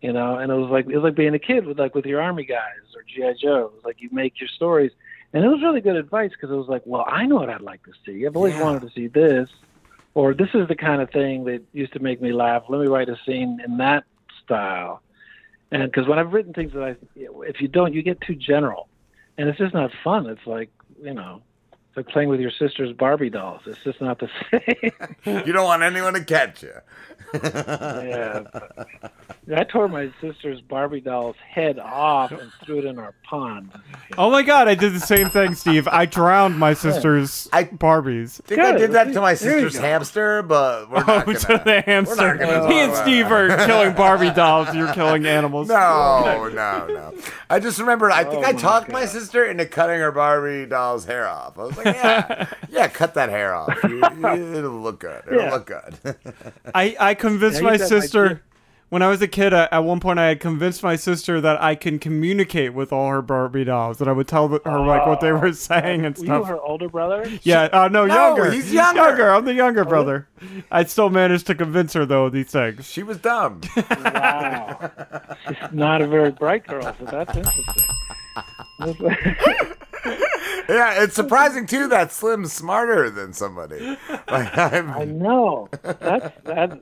You know, and it was like it was like being a kid with like with your army guys or GI Joe. It was like you make your stories, and it was really good advice because it was like, well, I know what I'd like to see. I've always Yeah. wanted to see this, or this is the kind of thing that used to make me laugh. Let me write a scene in that style, and because when I've written things that I, if you don't, you get too general, and it's just not fun. It's like you know, it's like playing with your sister's Barbie dolls. It's just not the same. you don't want anyone to catch you. yeah. I tore my sister's Barbie doll's head off and threw it in our pond. Oh my god, I did the same thing, Steve. I drowned my sister's I- Barbies. I think I did that to my sister's hamster, but we're Oh, not to gonna. the hamster. gonna Me and Steve are killing Barbie dolls. You're killing animals. No, no, no. I just remembered. I think Oh I talked my God. sister into cutting her Barbie doll's hair off. I was like, yeah, yeah, cut that hair off. You- you- it'll look good. It'll Yeah. look good. I, I convinced Yeah, my you my sister kid. when I was a kid. I, at one point, I had convinced my sister that I can communicate with all her Barbie dolls. That I would tell her like what they were saying and Were you her older brother? Yeah, uh, no, No, younger. he's younger. I'm the younger brother. I still managed to convince her though of these things. she was dumb. Wow. She's not a very bright girl, so that's interesting. Yeah, it's surprising too that Slim's smarter than somebody. Like, I know. That's that.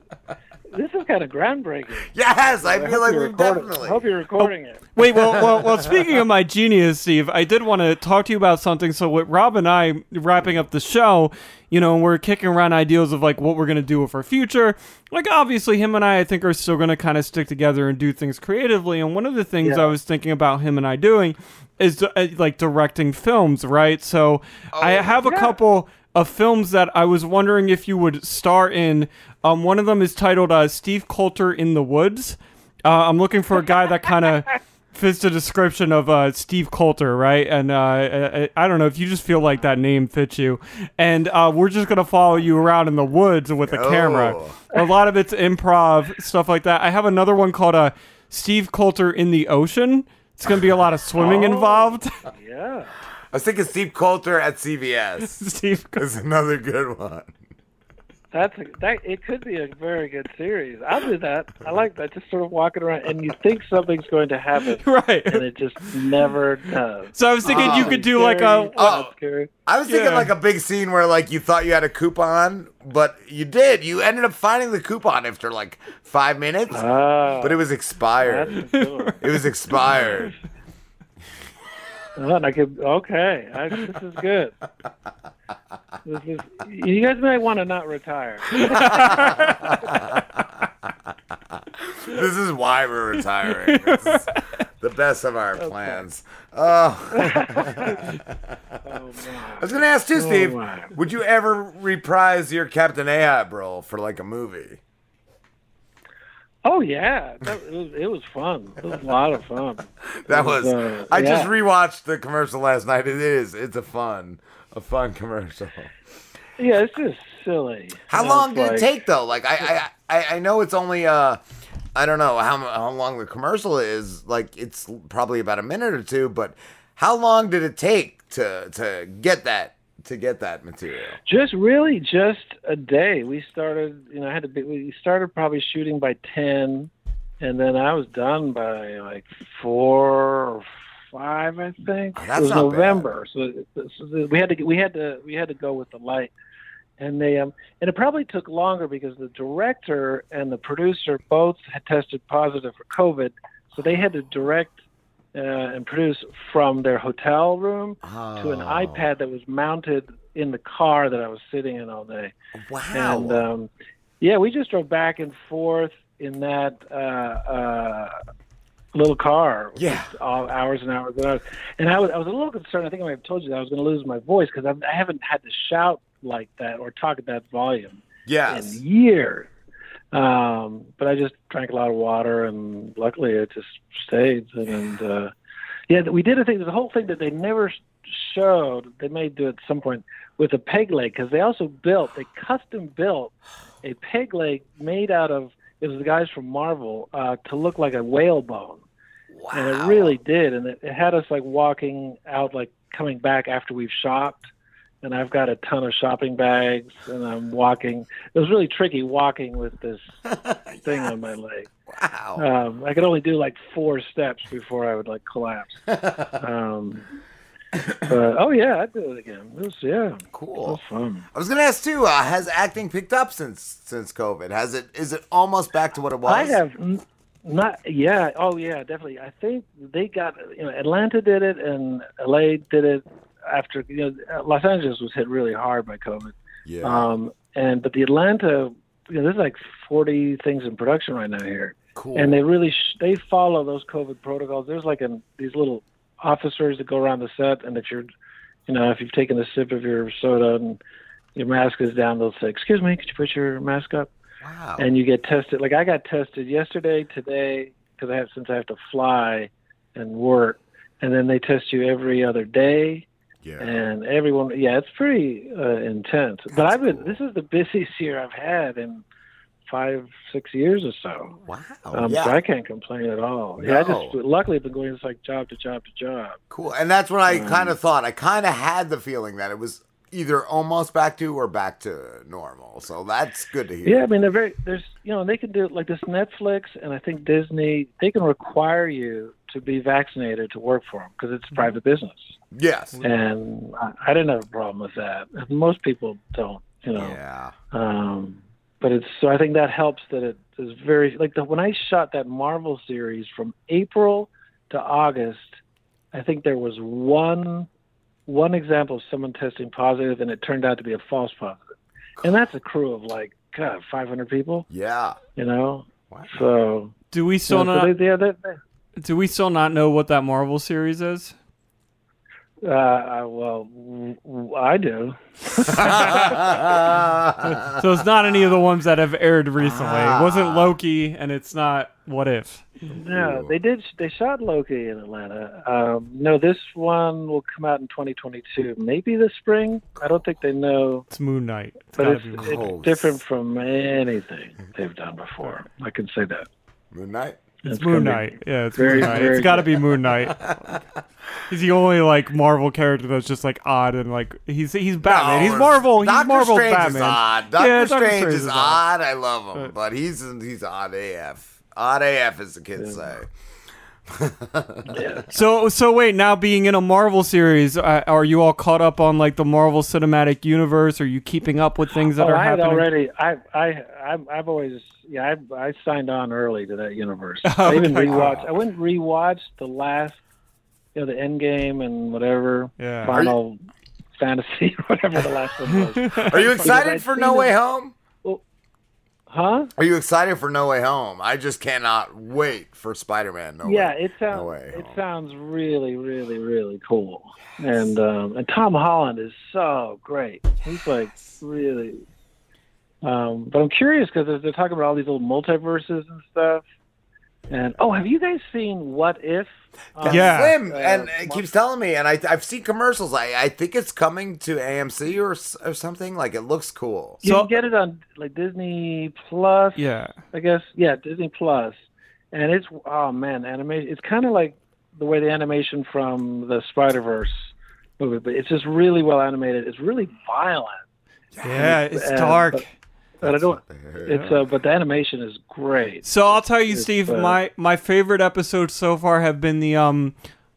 This is kind of groundbreaking. yes, I feel hope like you're we've definitely. I hope you're recording it. Oh, wait, well, well, well. Speaking of my genius, Steve, I did want to talk to you about something. So, with Rob and I wrapping up the show, you know, we're kicking around ideas of like what we're gonna do with our future. Like, obviously, him and I, I think, are still gonna kind of stick together and do things creatively. And one of the things Yeah. I was thinking about him and I doing is uh, like directing films, right? So, I have a couple of films that I was wondering if you would star in. Um, one of them is titled uh, Steve Coulter in the Woods. Uh, I'm looking for a guy that kind of fits the description of uh, Steve Coulter, right? And uh, I, I don't know if you just feel like that name fits you. And uh, we're just gonna follow you around in the woods with a camera. Oh. A lot of it's improv stuff like that. I have another one called uh, Steve Coulter in the Ocean. It's gonna be a lot of swimming oh, involved. Yeah. I was thinking Steve Coulter at CVS Steve. Coulter. is another good one. That's a, that. It could be a very good series. I'll do that. I like that. Just sort of walking around, and you think something's going to happen, Right. and it just never does. So I was thinking you could do like a. Oh. Scary. I was thinking Yeah. like a big scene where like you thought you had a coupon, but you did. You ended up finding the coupon after like five minutes, Ah, but it was expired. a. It was expired. Oh, and I could. Okay, I, this is good. This is. You guys might want to not retire. this is why we're retiring. This is the best of our plans. Oh. I Oh, man. was gonna ask too, oh, Steve. my. would you ever reprise your Captain Ahab role for like a movie? Oh yeah, that, it was. It was fun. It was a lot of fun. That was, uh, I just yeah. rewatched the commercial last night. It is. It's a fun, a fun commercial. Yeah, it's just silly. How know, long did it take though? Like I, I, I, I know it's only uh, I don't know how how long the commercial is. Like it's probably about a minute or two. But how long did it take to to get that to get that material? Just really just a day. We started, you know, I had to be, we started probably shooting by 10 and then I was done by like 4 or 5, I think. Oh, that's it was. November. So, so we had to we had to we had to go with the light. And they um and it probably took longer because the director and the producer both had tested positive for COVID. So they had to direct uh, and produce from their hotel room to an Oh. iPad that was mounted in the car that I was sitting in all day. Wow. And um, yeah, we just drove back and forth in that uh, uh, little car. Yeah. all hours and hours and hours. And I was, I was a little concerned. I think I might have told you that I was going to lose my voice because I haven't had to shout like that or talk at that volume yes. in years. Um, but I just drank a lot of water, and luckily it just stayed. And uh, yeah, we did a thing. There's a whole thing that they never showed. they may do it at some point with a peg leg because they also built they custom built a peg leg made out of it was the guys from Marvel uh, to look like a whale bone, and it really did, and it, it had us like walking out like coming back after we've shopped. And I've got a ton of shopping bags, and I'm walking. It was really tricky walking with this thing on my leg. Wow. Um, I could only do like four steps before I would like collapse. um, but oh yeah, I'd do it again. It was yeah, Cool. was fun. I was gonna ask too. Uh, has acting picked up since since COVID? Has it? Is it almost back to what it was? I have n- not. Yeah. Oh yeah, definitely. I think they got you know Atlanta did it and LA did it after you know Los Angeles was hit really hard by COVID. Yeah. Um, and but the Atlanta, you know, there's like 40 things in production right now here. cool. and they really sh- they follow those COVID protocols. There's like an, these little officers that go around the set, and if you're, you know, if you've taken a sip of your soda and your mask is down, they'll say, "Excuse me, could you put your mask up?" wow. And you get tested. Like I got tested yesterday, today, because I have since I have to fly and work, and then they test you every other day. yeah. And everyone, yeah, it's pretty uh, intense. but I've been, this is the busiest year I've had in five, six years or so. wow. Um, yeah. So I can't complain at all. Yeah, I just luckily I've been going just like job to job to job. Cool. And that's what I Um, kind of thought. I kind of had the feeling that it was either almost back to or back to normal. So that's good to hear. Yeah, I mean they're very there's you know they can do like this Netflix and I think Disney they can require you to be vaccinated to work for them because it's private business. Yes. And I, I didn't have a problem with that. Most people don't, you know. Yeah. Um, but it's so I think that helps that it is very like the when I shot that Marvel series from April to August, I think there was one one example of someone testing positive and it turned out to be a false positive. And that's a crew of like God, 500 people, Yeah. you know. Wow. So, Do we you still know, so not? they, yeah, they, they, Do we still not know what that Marvel series is? Uh, uh, well, w- w- I do. So it's not any of the ones that have aired recently. It wasn't Ah. Loki, and it's not What If. No, they did. They shot Loki in Atlanta. Um, no, this one will come out in 2022, maybe this spring. I don't think they know, It's Moon Knight. It's but it's, be it's different from anything they've done before. I can say that. Moon Knight. It's It's Moon Knight. Yeah, it's very, Moon Knight. It's got to be Moon Knight. He's the only like Marvel character that's just like odd and like he's he's Batman. he's No, Marvel. He's Doctor Marvel Strange Batman. is odd. Doctor Yeah, Doctor Strange, Strange is is odd. I love him, But- but he's he's odd AF. Odd AF, as the kids say. yeah. So so wait, now being in a Marvel series, uh, are you all caught up on like the Marvel Cinematic Universe? Are you keeping up with things that oh, are I had happening? already. I, I, I've, I've always. Yeah, I, I signed on early to that universe. I even Okay. rewatched. I went and rewatched the last, you know, the End Game and whatever Yeah. Final Fantasy, whatever the last one was. Are you excited for seen No it. Way Home? Huh? Are you excited for No Way Home? I just cannot wait for Spider-Man. No yeah, Way. it sounds No Way it sounds really, really, really cool. And um, and Tom Holland is so great. He's like really. Um, but I'm curious because they're, they're talking about all these little multiverses and stuff. And oh, have you guys seen What If? Um, Yeah. Slim uh, and it keeps telling me, and I, I've seen commercials. I, I think it's coming to AMC or, or something. Like it looks cool. You So- can get it on like Disney Plus. Yeah. I guess yeah, Disney Plus. Plus, and it's oh man, animation. It's kind of like the way the animation from the Spider Verse movie, but it's just really well animated. It's really violent, Yeah, it's Uh, dark. but- but I don't. It's uh, but the animation is great. So I'll tell you, It's, Steve, uh, my my favorite episodes so far have been the um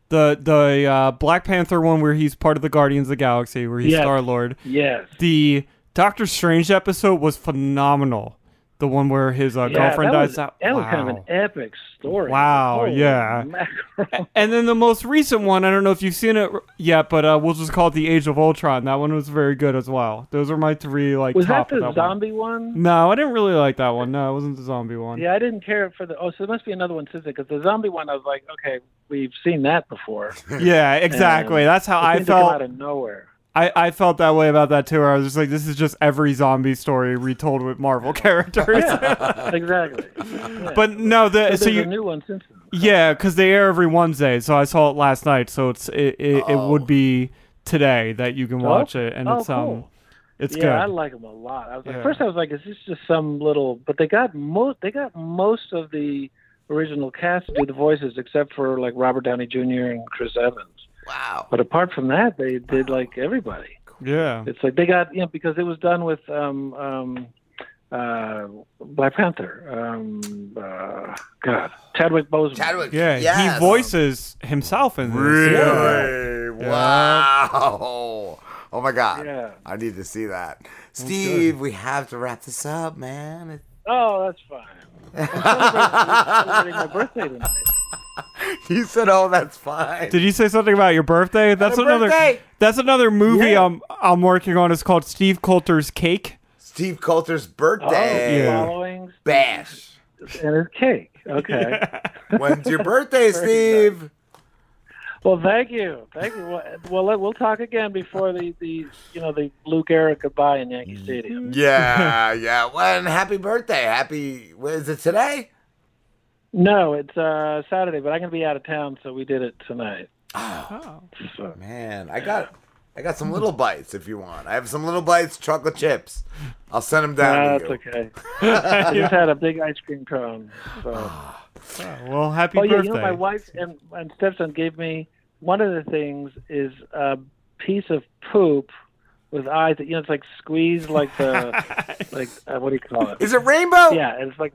the the uh, Black Panther one where he's part of the Guardians of the Galaxy, where he's Yes. Star Lord. Yes. The Doctor Strange episode was phenomenal. The one where his uh, Yeah, girlfriend dies was, out. that was kind of an epic story. Wow, Holy yeah. mackerel. And then the most recent one, I don't know if you've seen it yet, but uh, we'll just call it the Age of Ultron. That one was very good as well. Those are my three like Was that the that zombie one? No, I didn't really like that one. No, it wasn't the zombie one. Yeah, I didn't care for the. Oh, so there must be another one since it because the zombie one, I was like, okay, we've seen that before. Yeah, exactly. That's how I felt. out of nowhere. I, I felt that way about that too. Where I was just like, this is just every zombie story retold with Marvel characters. Yeah, exactly. Yeah. but no, the But so you a new one since then. yeah, because they air every Wednesday. So I saw it last night. So it's it it, it Oh. would be today that you can Oh? watch it, and Oh, it's um, cool. it's yeah, good. I like them a lot. I was like, Yeah. first I was like, is this just some little? But they got most. They got most of the original cast to do the voices, except for like Robert Downey Jr. and Chris Evans. Wow. But apart from that, they did like everybody. yeah. It's like they got you know because it was done with um um uh Black Panther. Um uh God. Chadwick Boseman. Chadwick. Yeah, yes. he voices himself in this. Really? Yeah. Wow. Oh my God. Yeah. I need to see that. Steve, we have to wrap this up, man. It- Oh, that's fine. I'm celebrating my birthday tonight. you said, "Oh, that's fine." Did you say something about your birthday? That's Happy another. birthday! That's another movie Yeah. I'm I'm working on. It's called Steve Coulter's Cake. Steve Coulter's Oh, birthday Yeah. bash. and his cake. Okay. When's your birthday, Steve? Well, thank you, thank you. Well, well, talk again before the, the you know the Lou Gehrig goodbye in Yankee Stadium. Yeah, yeah. Well, and happy birthday. Happy. what, Is it today? No, it's uh, Saturday, but I'm gonna be out of town, so we did it tonight. Oh. So, Man, I got, I got some little bites if you want. I have some little bites, chocolate chips. I'll send them down to that's okay. I just had a big ice cream cone. So. Well, happy oh yeah, birthday. you know, my wife and, and stepson gave me one of the things is a piece of poop with eyes that you know it's like squeezed like the like uh, what do you call it? Is it rainbow? Yeah, it's like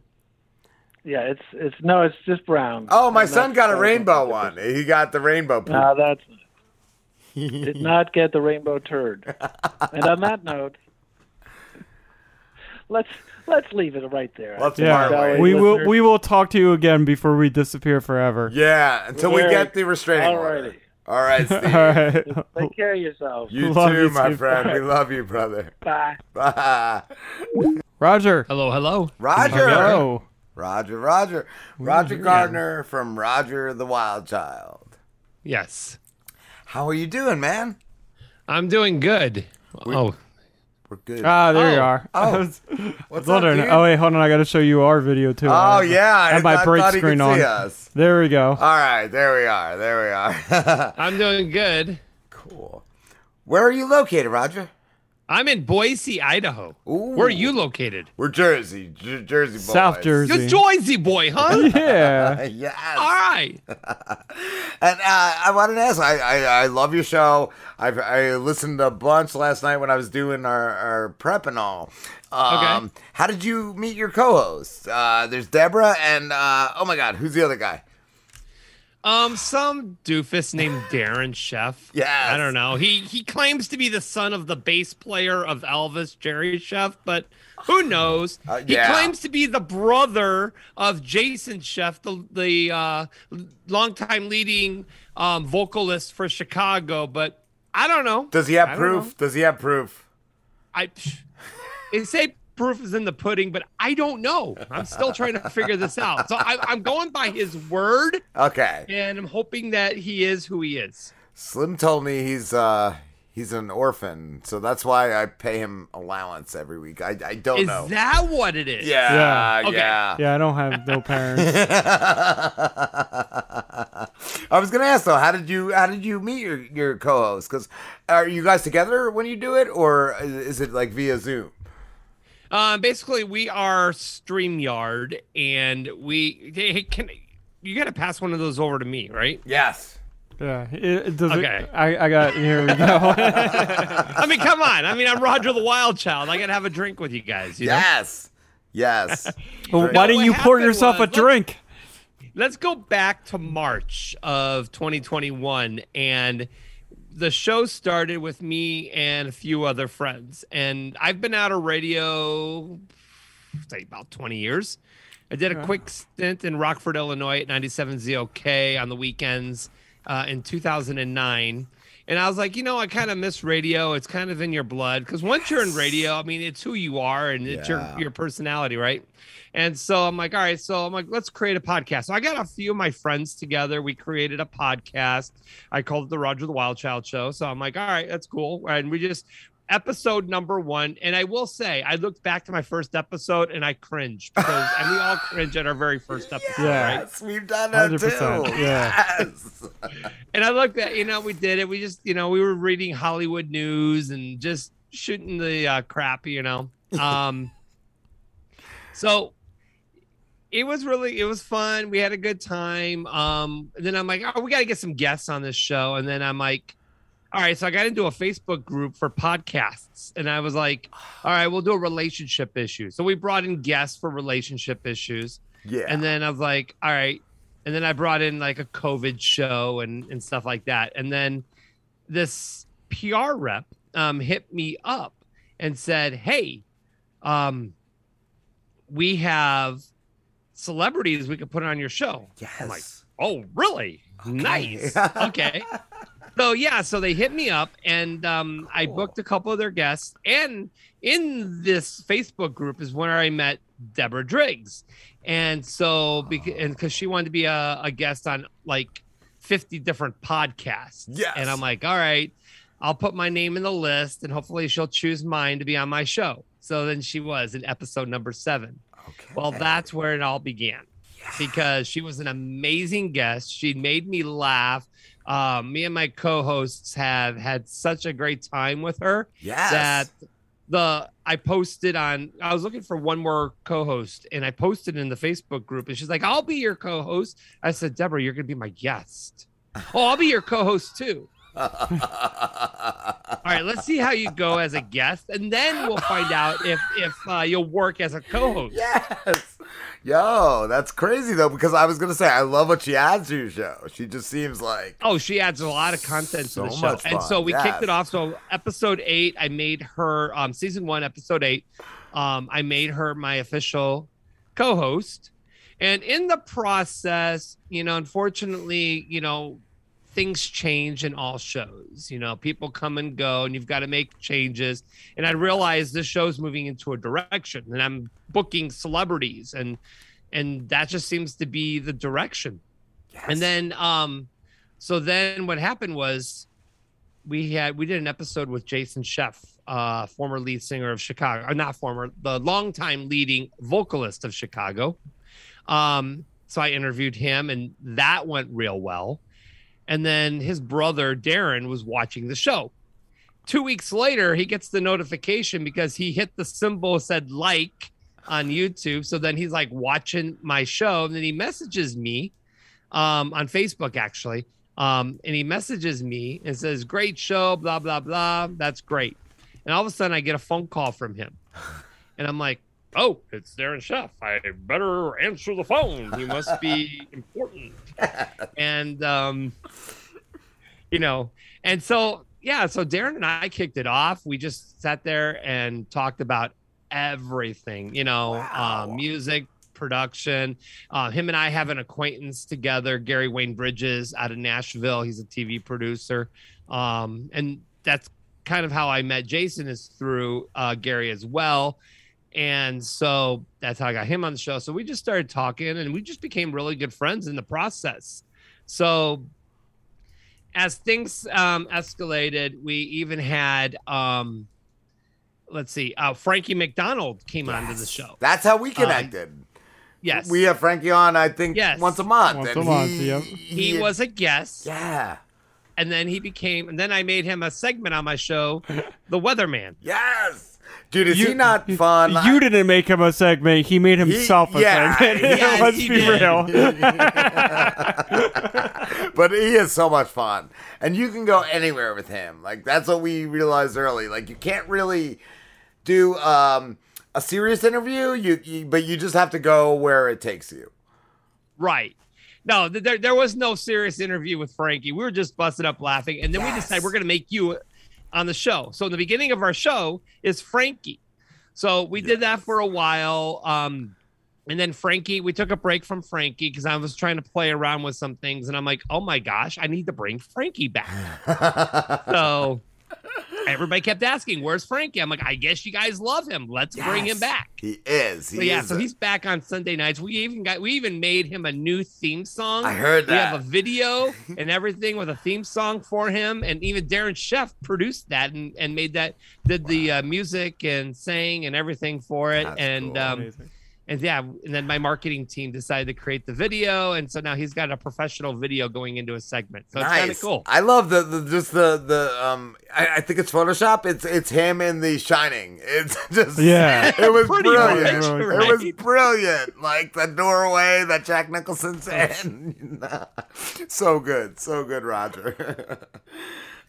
yeah, it's it's no, it's just brown. Oh, my And son got a rainbow one. He got the rainbow. poop. No, that's did not get the rainbow turd. and on that note, let's let's leave it right there. Let's yeah, part ways. we will we will talk to you again before we disappear forever. Yeah, until we Very- get the restraining order. Alrighty. All right, Steve. All right. Take care of yourself. You Love too, you, my Steve. friend. We love you, brother. Bye. Bye. Roger. Hello, hello. Roger. Hello. Roger, Roger. Roger Gardner from Roger the Wild Child. Yes, How are you doing, man? I'm doing good. oh, We're good. Ah, there you Oh. are. Oh. Was What's wondering. up, dude? Oh wait, hold on. I got to show you our video too. Oh, I- yeah. I I, have my I break screen on. see us. There we go. All right, there we are. There we are. I'm doing good. cool. Where are you located, Roger? I'm in Boise, Idaho. Ooh. Where are you located? We're Jersey, J- Jersey boys. South Jersey. You're Joyzy boy, huh? Yeah. yes. All right. And uh, I wanted to ask. I, I, I love your show. I've I listened a bunch last night when I was doing our, our prep and all. Um, Okay. How did you meet your co-host? Uh, there's Deborah and uh, oh my God, who's the other guy? Um, some doofus named Darren Scheff. Yeah, I don't know. He he claims to be the son of the bass player of Elvis, Jerry Scheff, but who knows? Uh, He claims to be the brother of Jason Scheff, the the uh, longtime leading um, vocalist for Chicago, but I don't know. Does he have I proof? Does he have proof? I they say proof is in the pudding, but I don't know. I'm still trying to figure this out. So I, I'm going by his word, Okay. and I'm hoping that he is who he is. Slim told me he's uh he's an orphan, so that's why I pay him allowance every week. I, I don't Is know. Is that what it is? yeah, Yeah. Okay. yeah. Yeah, I don't have no parents. I was gonna ask though, how did you how did you meet your your co-host? Because are you guys together when you do it, or is it like via Zoom? Um, basically, we are Streamyard, and we hey, can you got to pass one of those over to me, right? Yes. Yeah. It, it does Okay. It, I, I got here we go. I mean, come on. I mean, I'm Roger the Wild Child. I gotta have a drink with you guys. You know? Yes. Yes. Well, why didn't you pour happened yourself a was- let's- drink? Let's go back to March of 2021, and the show started with me and a few other friends. And I've been out of radio, say about 20 years. I did a quick stint in Rockford, Illinois at 97 ZOK on the weekends uh, in 2009. And I was like, you know, I kind of miss radio. It's kind of in your blood because once you're in radio, I mean, it's who you are and it's Yeah. your your personality, right? And so I'm like, all right, so I'm like, let's create a podcast. So I got a few of my friends together. We created a podcast. I called it the Roger the Wild Child Show. So I'm like, all right, that's cool. And we just episode number one. And I will say, I looked back to my first episode and I cringed because, and we all cringe at our very first episode, right? Yes, we've done that 100%, too. yeah. Yes. And and I looked at, you know, we did it. We just, you know, we were reading Hollywood news and just shooting the uh, crap, you know. Um, so it was really, it was fun. We had a good time. Um, and then I'm like, oh, we got to get some guests on this show. And then I'm like, all right, so I got into a Facebook group for podcasts, and I was like, all right, we'll do a relationship issue. So we brought in guests for relationship issues. Yeah. And then I was like, all right. And then I brought in like a COVID show and, and stuff like that. And then this PR rep um, hit me up and said, hey, um, we have celebrities we could put on your show. Yes. I'm like, oh, really? Nice. okay. So yeah, so they hit me up and um, I booked a couple of their guests. And in this Facebook group is where I met Deborah Driggs. And so because and because she wanted to be a, a guest on like 50 different podcasts. Yes. And I'm like, all right, I'll put my name in the list and hopefully she'll choose mine to be on my show. So then she was in episode number seven. Okay. Well, that's where it all began because she was an amazing guest. She made me laugh. Um, me and my co-hosts have had such a great time with her Yes. that the I posted on I was looking for one more co-host and I posted in the Facebook group and she's like, I'll be your co-host. I said, Deborah, you're gonna be my guest. oh, I'll be your co-host too. All right, let's see how you go as a guest, and then we'll find out if if uh, you'll work as a co-host. yes. Yo, that's crazy though, because I was gonna say I love what she adds to your show. She just seems like Oh, she adds a lot of content So to the show. And so we yes. kicked it off. So episode eight, I made her um season one, episode eight. Um, I made her my official co-host. And in the process, you know, unfortunately, you know, things change in all shows. You know, people come and go and you've got to make changes. And I realized this show's moving into a direction and I'm booking celebrities and and that just seems to be the direction. And then um so then what happened was we had we did an episode with Jason Scheff, uh former lead singer of Chicago, or not former, the longtime leading vocalist of Chicago. Um so I interviewed him and that went real well. And then his brother Darren was watching the show. Two weeks later, he gets the notification because he hit the symbol said like on YouTube. So then he's like watching my show, and then he messages me um, on Facebook actually, um, and he messages me and says, "Great show, blah blah blah. That's great." And all of a sudden, I get a phone call from him, and I'm like, "Oh, it's Darren Scheff. I better answer the phone. He must be important." and um, you know, and so yeah, so Darren and I kicked it off. We just sat there and talked about everything, you know, uh, music, production. Uh, him and I have an acquaintance together, Gary Wayne Bridges out of Nashville. He's a TV producer. Um, and that's kind of how I met Jason is through uh, Gary as well. And so that's how I got him on the show. So we just started talking and we just became really good friends in the process. So as things um, escalated, we even had, um, let's see, uh, Frankie MacDonald came onto the show. That's how we Uh, connected. yes. We have Frankie on, I think, Yes. once a month. Once and a month, he, yep. he was a guest. Yeah. And then he became, and then I made him a segment on my show, The Weatherman. Yes. Dude, is he not fun? You didn't make him a segment. He made himself a yeah, segment. yes, Let's be did. real. but he is so much fun. And you can go anywhere with him. Like that's what we realized early. Like you can't really do um a serious interview, you, you but you just have to go where it takes you. Right. No, there, there was no serious interview with Frankie. We were just busted up laughing. And then we decided we're going to make you on the show. So in the beginning of our show is Frankie. So we did that for a while. Um, and then Frankie, we took a break from Frankie because I was trying to play around with some things. And I'm like, oh my gosh, I need to bring Frankie back. so everybody kept asking, where's Frankie? I'm like, I guess you guys love him. Let's bring him back. He is. He So yeah, is so a- he's back on Sunday nights. We even got we even made him a new theme song. I heard that. We have a video and everything with a theme song for him, and even Darren Scheff produced that and, and made that did the uh, music and sang and everything for it. That's and cool. um, Amazing. And yeah, and then my marketing team decided to create the video, and so now he's got a professional video going into a segment. So it's kind of nice. cool. I love the, the just the the um. I, I think it's Photoshop. It's it's him in The Shining. It's just Yeah. It was brilliant. much, It was brilliant. Like the doorway that Jack Nicholson's in. so good, so good, Roger.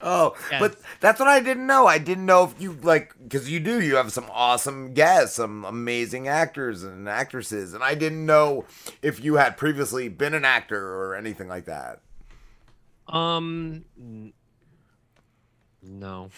Oh, Yes. but that's what I didn't know. I didn't know if you like because you do. You have some awesome guests, some amazing actors and actresses, and I didn't know if you had previously been an actor or anything like that. Um, no,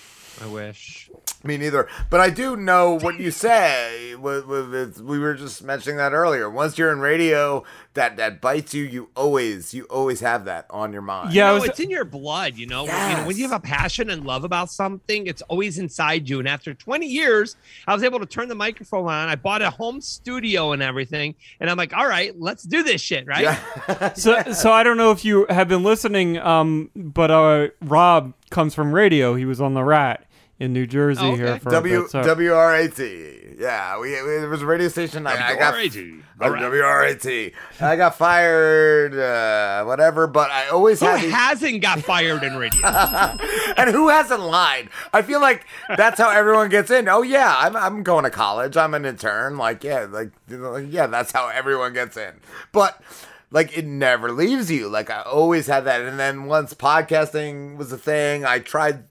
I wish. Me neither. But I do know what you say. We were just mentioning that earlier. Once you're in radio, that that bites you. You always, you always have that on your mind. Yeah, I no, was- it's in your blood, you know. When, you know. when you have a passion and love about something, it's always inside you. And after 20 years, I was able to turn the microphone on. I bought a home studio and everything, and I'm like, all right, let's do this shit, right? Yeah. So, so I don't know if you have been listening, um, but uh, Rob comes from radio. He was on the Rat in New Jersey Oh, here okay. for a W bit. So. W R A T. Yeah, we, we there was a radio station. I, I got WRAT. Oh, W R A T. I got fired, uh, whatever. But I always Who had these- hasn't got fired in radio? and who hasn't lied? I feel like that's how everyone gets in. Oh yeah, I'm I'm going to college. I'm an intern. Like yeah, like you know, like, yeah, that's how everyone gets in. But like it never leaves you. Like I always had that. And then once podcasting was a thing, I tried.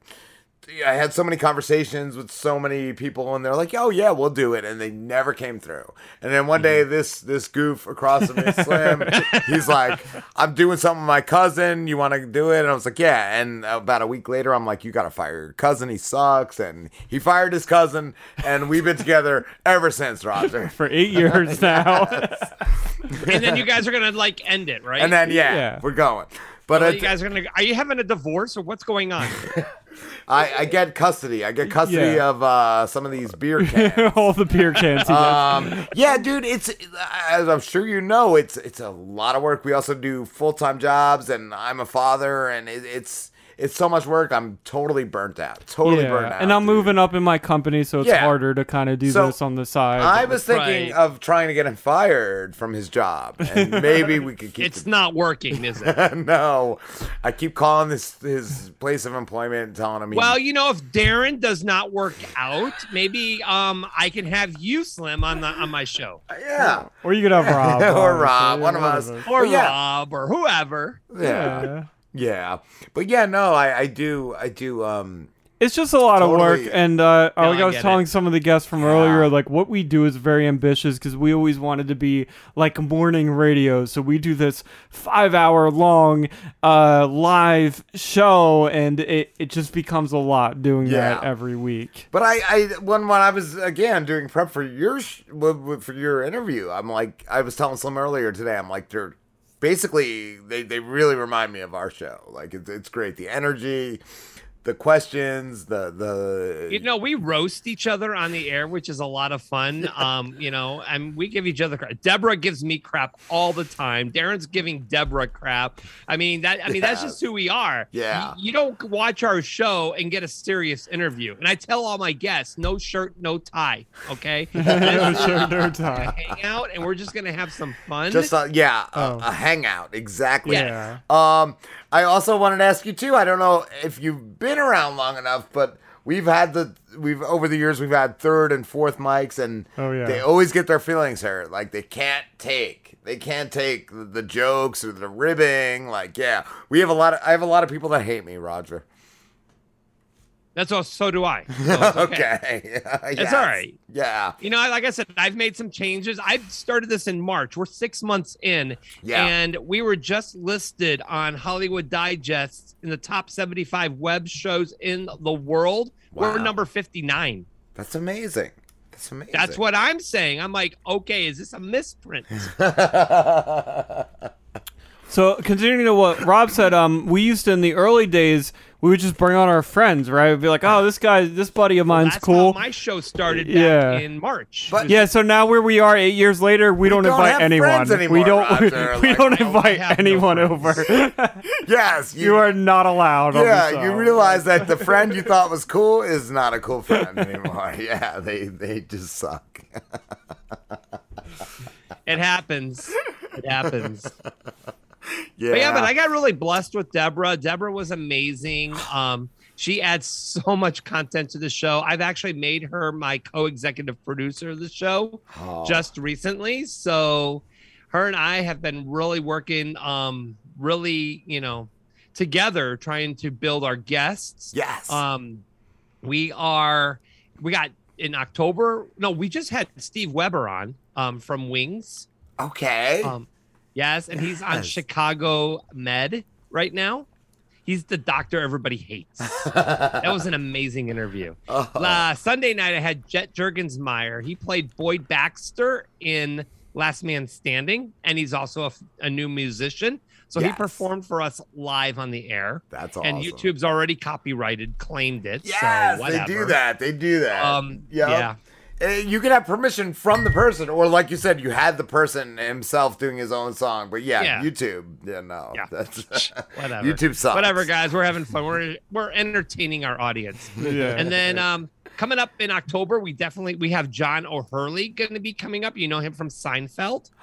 I had so many conversations with so many people, and they're like, "Oh yeah, we'll do it," and they never came through. And then one day, mm-hmm. this this goof across from me, Slim, he's like, "I'm doing something with my cousin. You want to do it?" And I was like, "Yeah." And about a week later, I'm like, "You got to fire your cousin. He sucks." And he fired his cousin, and we've been together ever since, Roger. for eight years now. and then you guys are gonna like end it, right? And then yeah, Yeah. we're going. But Well, you guys are gonna. Are you having a divorce or what's going on? I, I get custody. I get custody Yeah. of uh, some of these beer cans. All the beer cans. He um, yeah, dude, it's as I'm sure you know, it's it's a lot of work. We also do full time jobs, and I'm a father, and it, it's it's so much work. I'm totally burnt out. Totally burnt out. and I'm dude. moving up in my company, so it's Yeah. harder to kind of do So, this on the side. I was thinking Right. of trying to get him fired from his job, and maybe we could keep. it's not working, is it? no, I keep calling this his place of employment, and telling him. he- Well, you know, if Darren does not work out, maybe um I can have you, Slim, on the on my show, yeah, or you could have Rob. or Rob, one of us, or But yeah, Rob, or whoever. yeah. Yeah. Yeah, but yeah, no, I, I do, I do. Um, It's just a lot of work, and uh, No, like I I was telling it. some of the guests from earlier, like what we do is very ambitious because we always wanted to be like morning radio. So we do this five-hour long uh, live show, and it, it just becomes a lot doing that every week. but I, I when when I was again doing prep for your sh- w- w- for your interview, I'm like, I was telling Slim earlier today, I'm like, they're basically they they really remind me of our show. Like it's it's great, the energy, the questions, the the You know, we roast each other on the air, which is a lot of fun. Um, you know, and we give each other crap. Deborah gives me crap all the time. Darren's giving Deborah crap. I mean that. I mean that's just who we are. Yeah. You, you don't watch our show and get a serious interview. And I tell all my guests, no shirt, no tie. Okay. No shirt, no tie. Hang out, and we're just gonna have some fun. just a, yeah, a, Oh. a hangout exactly. Yeah. Um, I also wanted to ask you too. I don't know if you've been around long enough, but we've had the we've over the years we've had third and fourth mics, and Oh, yeah. they always get their feelings hurt. Like they can't take they can't take the, the jokes or the ribbing. Like yeah, we have a lot of I have a lot of people that hate me, Roger. That's all. So do I. So it's Okay, It's Yes. all right. Yeah, You know, like I said, I've made some changes. I've started this in March. We're six months in. Yeah. And we were just listed on Hollywood Digest in the top 75 web shows in the world. We're number 59. that's amazing. That's amazing. That's what I'm saying. I'm like, okay, is this a misprint? So continuing to what Rob said, um, we used to in the early days, we would just bring on our friends, right? We'd be like, oh, this guy, this buddy of mine's That's cool. how my show started back Yeah. in March. But- Yeah, so now where we are eight years later, we, don't, don't invite have anyone. friends we don't. Roger. we Like, don't I invite have no anyone over. yes, you are not allowed. on the Yeah, show. you realize that the friend you thought was cool is not a cool friend anymore. Yeah, they they just suck. it happens. It happens. Yeah. But yeah, but I got really blessed with Deborah. Deborah was amazing. Um, she adds so much content to the show. I've actually made her my co-executive producer of the show Oh. just recently. So her and I have been really working um really, you know, together trying to build our guests. Yes. Um we are we got in October. No, we just had Steve Weber on um from Wings. okay. Um, yes, and he's on Yes. Chicago Med right now. He's the doctor everybody hates. that was an amazing interview. Oh. Uh, Sunday night, I had Jet Jurgensmeyer. He played Boyd Baxter in Last Man Standing, and he's also a, a new musician. So he performed for us live on the air. That's And. YouTube's already copyrighted, claimed it. Yes, so they do that. They do that. Um, Yep. yeah. Uh, You can have permission from the person, or like you said, you had the person himself doing his own song. But yeah, Yeah. YouTube, yeah, no, Yeah. that's Whatever. YouTube sucks. Whatever, guys. We're having fun. We're we're entertaining our audience. Yeah. And then um coming up in October, we definitely we have John O'Hurley going to be coming up. You know him from Seinfeld.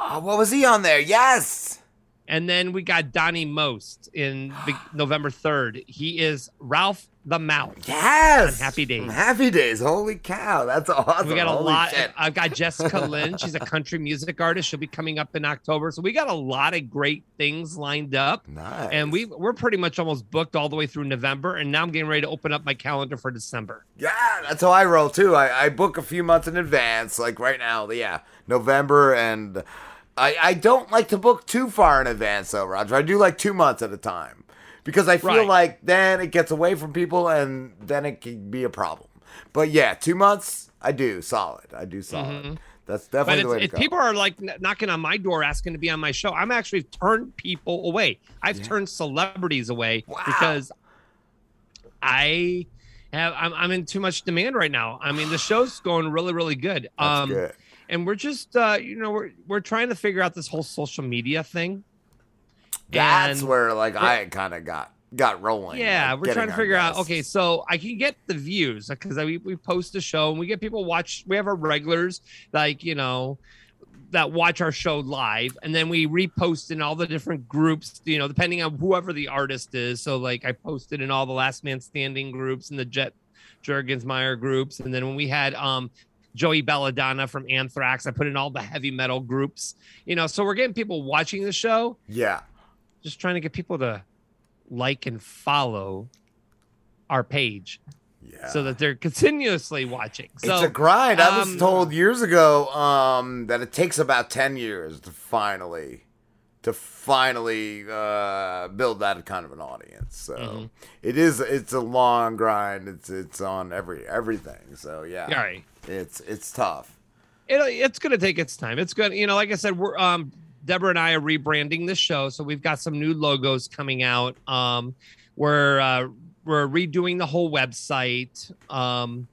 Oh, what was he on there? Yes. And then we got Donny Most in the, November 3rd. He is Ralph the Mouth. Yes. On Happy Days. Happy Days. Holy cow, that's awesome. We got a Holy lot. shit. I've got Jessica Lynn. She's a country music artist. She'll be coming up in October. So we got a lot of great things lined up. Nice. And we we're pretty much almost booked all the way through November. And now I'm getting ready to open up my calendar for December. Yeah, that's how I roll too. I, I book a few months in advance. Like right now, yeah, November, and I I don't like to book too far in advance though, Roger. I do like two months at a time because I feel Right. like then it gets away from people, and then it can be a problem. But yeah, two months, I do solid. I do solid. Mm-hmm. That's definitely the way to go. people are like knocking on my door asking to be on my show. I'm actually turned people away. I've turned celebrities away because I have I'm, I'm in too much demand right now. I mean, the show's going really, really good. That's um, good. And we're just uh, you know, we're we're trying to figure out this whole social media thing. That's And where like I kind of got got rolling. Yeah, like, we're trying to figure out. Okay, so I can get the views because we we post a show and we get people watch. We have our regulars like you know that watch our show live, and then we repost in all the different groups. You know, depending on whoever the artist is. So like I posted in all the Last Man Standing groups and the Jet Jurgensmeyer groups, and then when we had um Joey Belladonna from Anthrax, I put in all the heavy metal groups. You know, so we're getting people watching the show Yeah. just trying to get people to like and follow our page Yeah. so that they're continuously watching. So it's a grind. I was um, told years ago um, that it takes about ten years to finally, to finally uh, build that kind of an audience. So Mm-hmm. it is. It's a long grind. It's it's on every everything. So yeah, All right. It's it's tough. it, it's going to take its time. It's good. You know, like I said, we're um Deborah and I are rebranding the show, so we've got some new logos coming out. Um, we're uh, we're redoing the whole website. Um,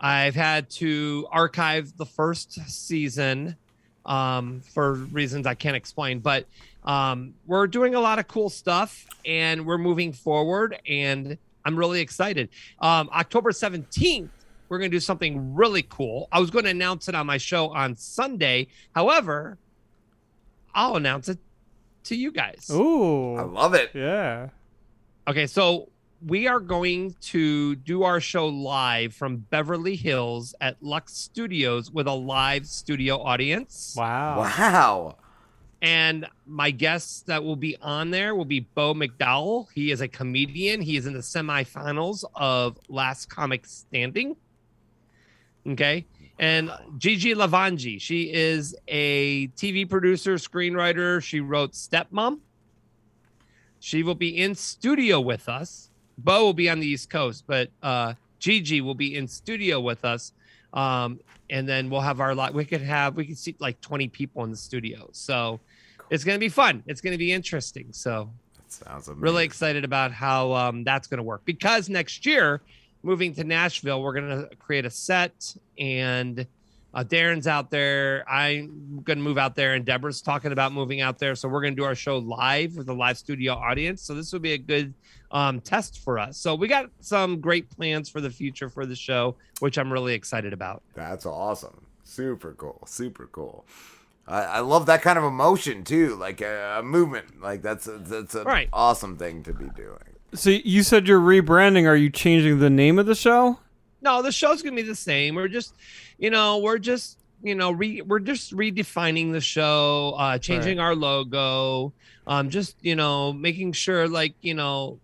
I've had to archive the first season um, for reasons I can't explain, but um, we're doing a lot of cool stuff and we're moving forward, and I'm really excited. Um, October 17th, we're going to do something really cool. I was going to announce it on my show on Sunday. However, I'll announce it to you guys. Ooh. I love it. Yeah. Okay, so we are going to do our show live from Beverly Hills at Lux Studios with a live studio audience. Wow. Wow. And my guests that will be on there will be Bo McDowell. He is a comedian. He is in the semifinals of Last Comic Standing. Okay. And Gigi Levangie, she is a TV producer, screenwriter. She wrote Stepmom. She will be in studio with us. Bo will be on the East Coast, but uh, Gigi will be in studio with us. Um, and then we'll have our lot. We could have, we could see like 20 people in the studio. So it's going to be fun. It's going to be interesting. So That sounds amazing. really excited about how um, that's going to work because next year moving to nashville we're going to create a set and uh, darren's out there i'm going to move out there and deborah's talking about moving out there so we're going to do our show live with a live studio audience so this will be a good um, test for us so we got some great plans for the future for the show which i'm really excited about That's awesome. super cool, super cool. I, I love that kind of emotion too, like a, a movement. Like that's a, that's an Right. awesome thing to be doing. So you said you're rebranding. Are you changing the name of the show? No, the show's gonna be the same. We're just, you know, we're just, you know, re- we're just redefining the show, uh, changing our logo, um, just you know, making sure like you know,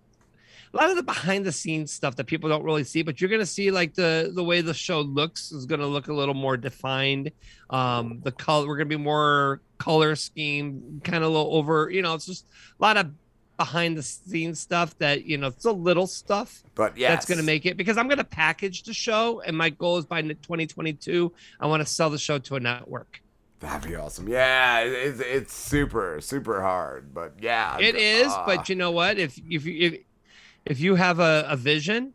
a lot of the behind the scenes stuff that people don't really see, but you're gonna see like the the way the show looks is gonna look a little more defined. Um, the color we're gonna be more color scheme, kind of a little over. You know, it's just a lot of behind the scenes stuff that you know, it's a little stuff But yeah, that's going to make it because I'm going to package the show, and my goal is by 2022, I want to sell the show to a network. That'd be awesome. Yeah, it's it's super super hard, but yeah, It is, ah, but you know what? If if you if, if you have a, a vision,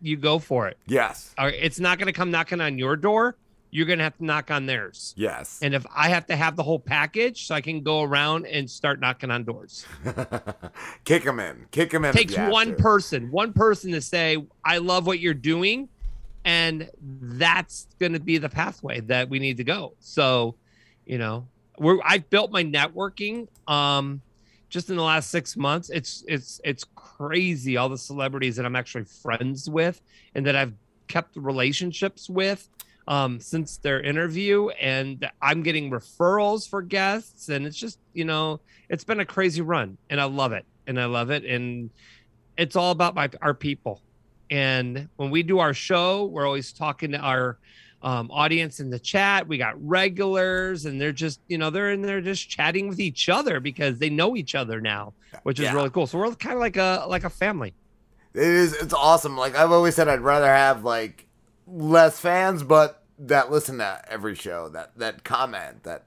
you go for it. yes, Or it's not going to come knocking on your door. You're going to have to knock on theirs. yes. And if I have to have the whole package, so I can go around and start knocking on doors. kick them in, kick them in. takes one person, one person to say, I love what you're doing. And that's going to be the pathway that we need to go. So, you know, we're, I've built my networking, um, just in the last six months. It's, it's, it's crazy. All the celebrities that I'm actually friends with and that I've kept relationships with, um, since their interview and I'm getting referrals for guests. And it's just, you know, it's been a crazy run and I love it. And I love it. And, it's all about my our people. And when we do our show, we're always talking to our um, audience in the chat. We got regulars, and they're just you know they're in there just chatting with each other because they know each other now, which is Yeah. really cool. So we're kind of like a like a family. It is. It's awesome. Like I've always said, I'd rather have like less fans, but that listen to every show, that that comment, that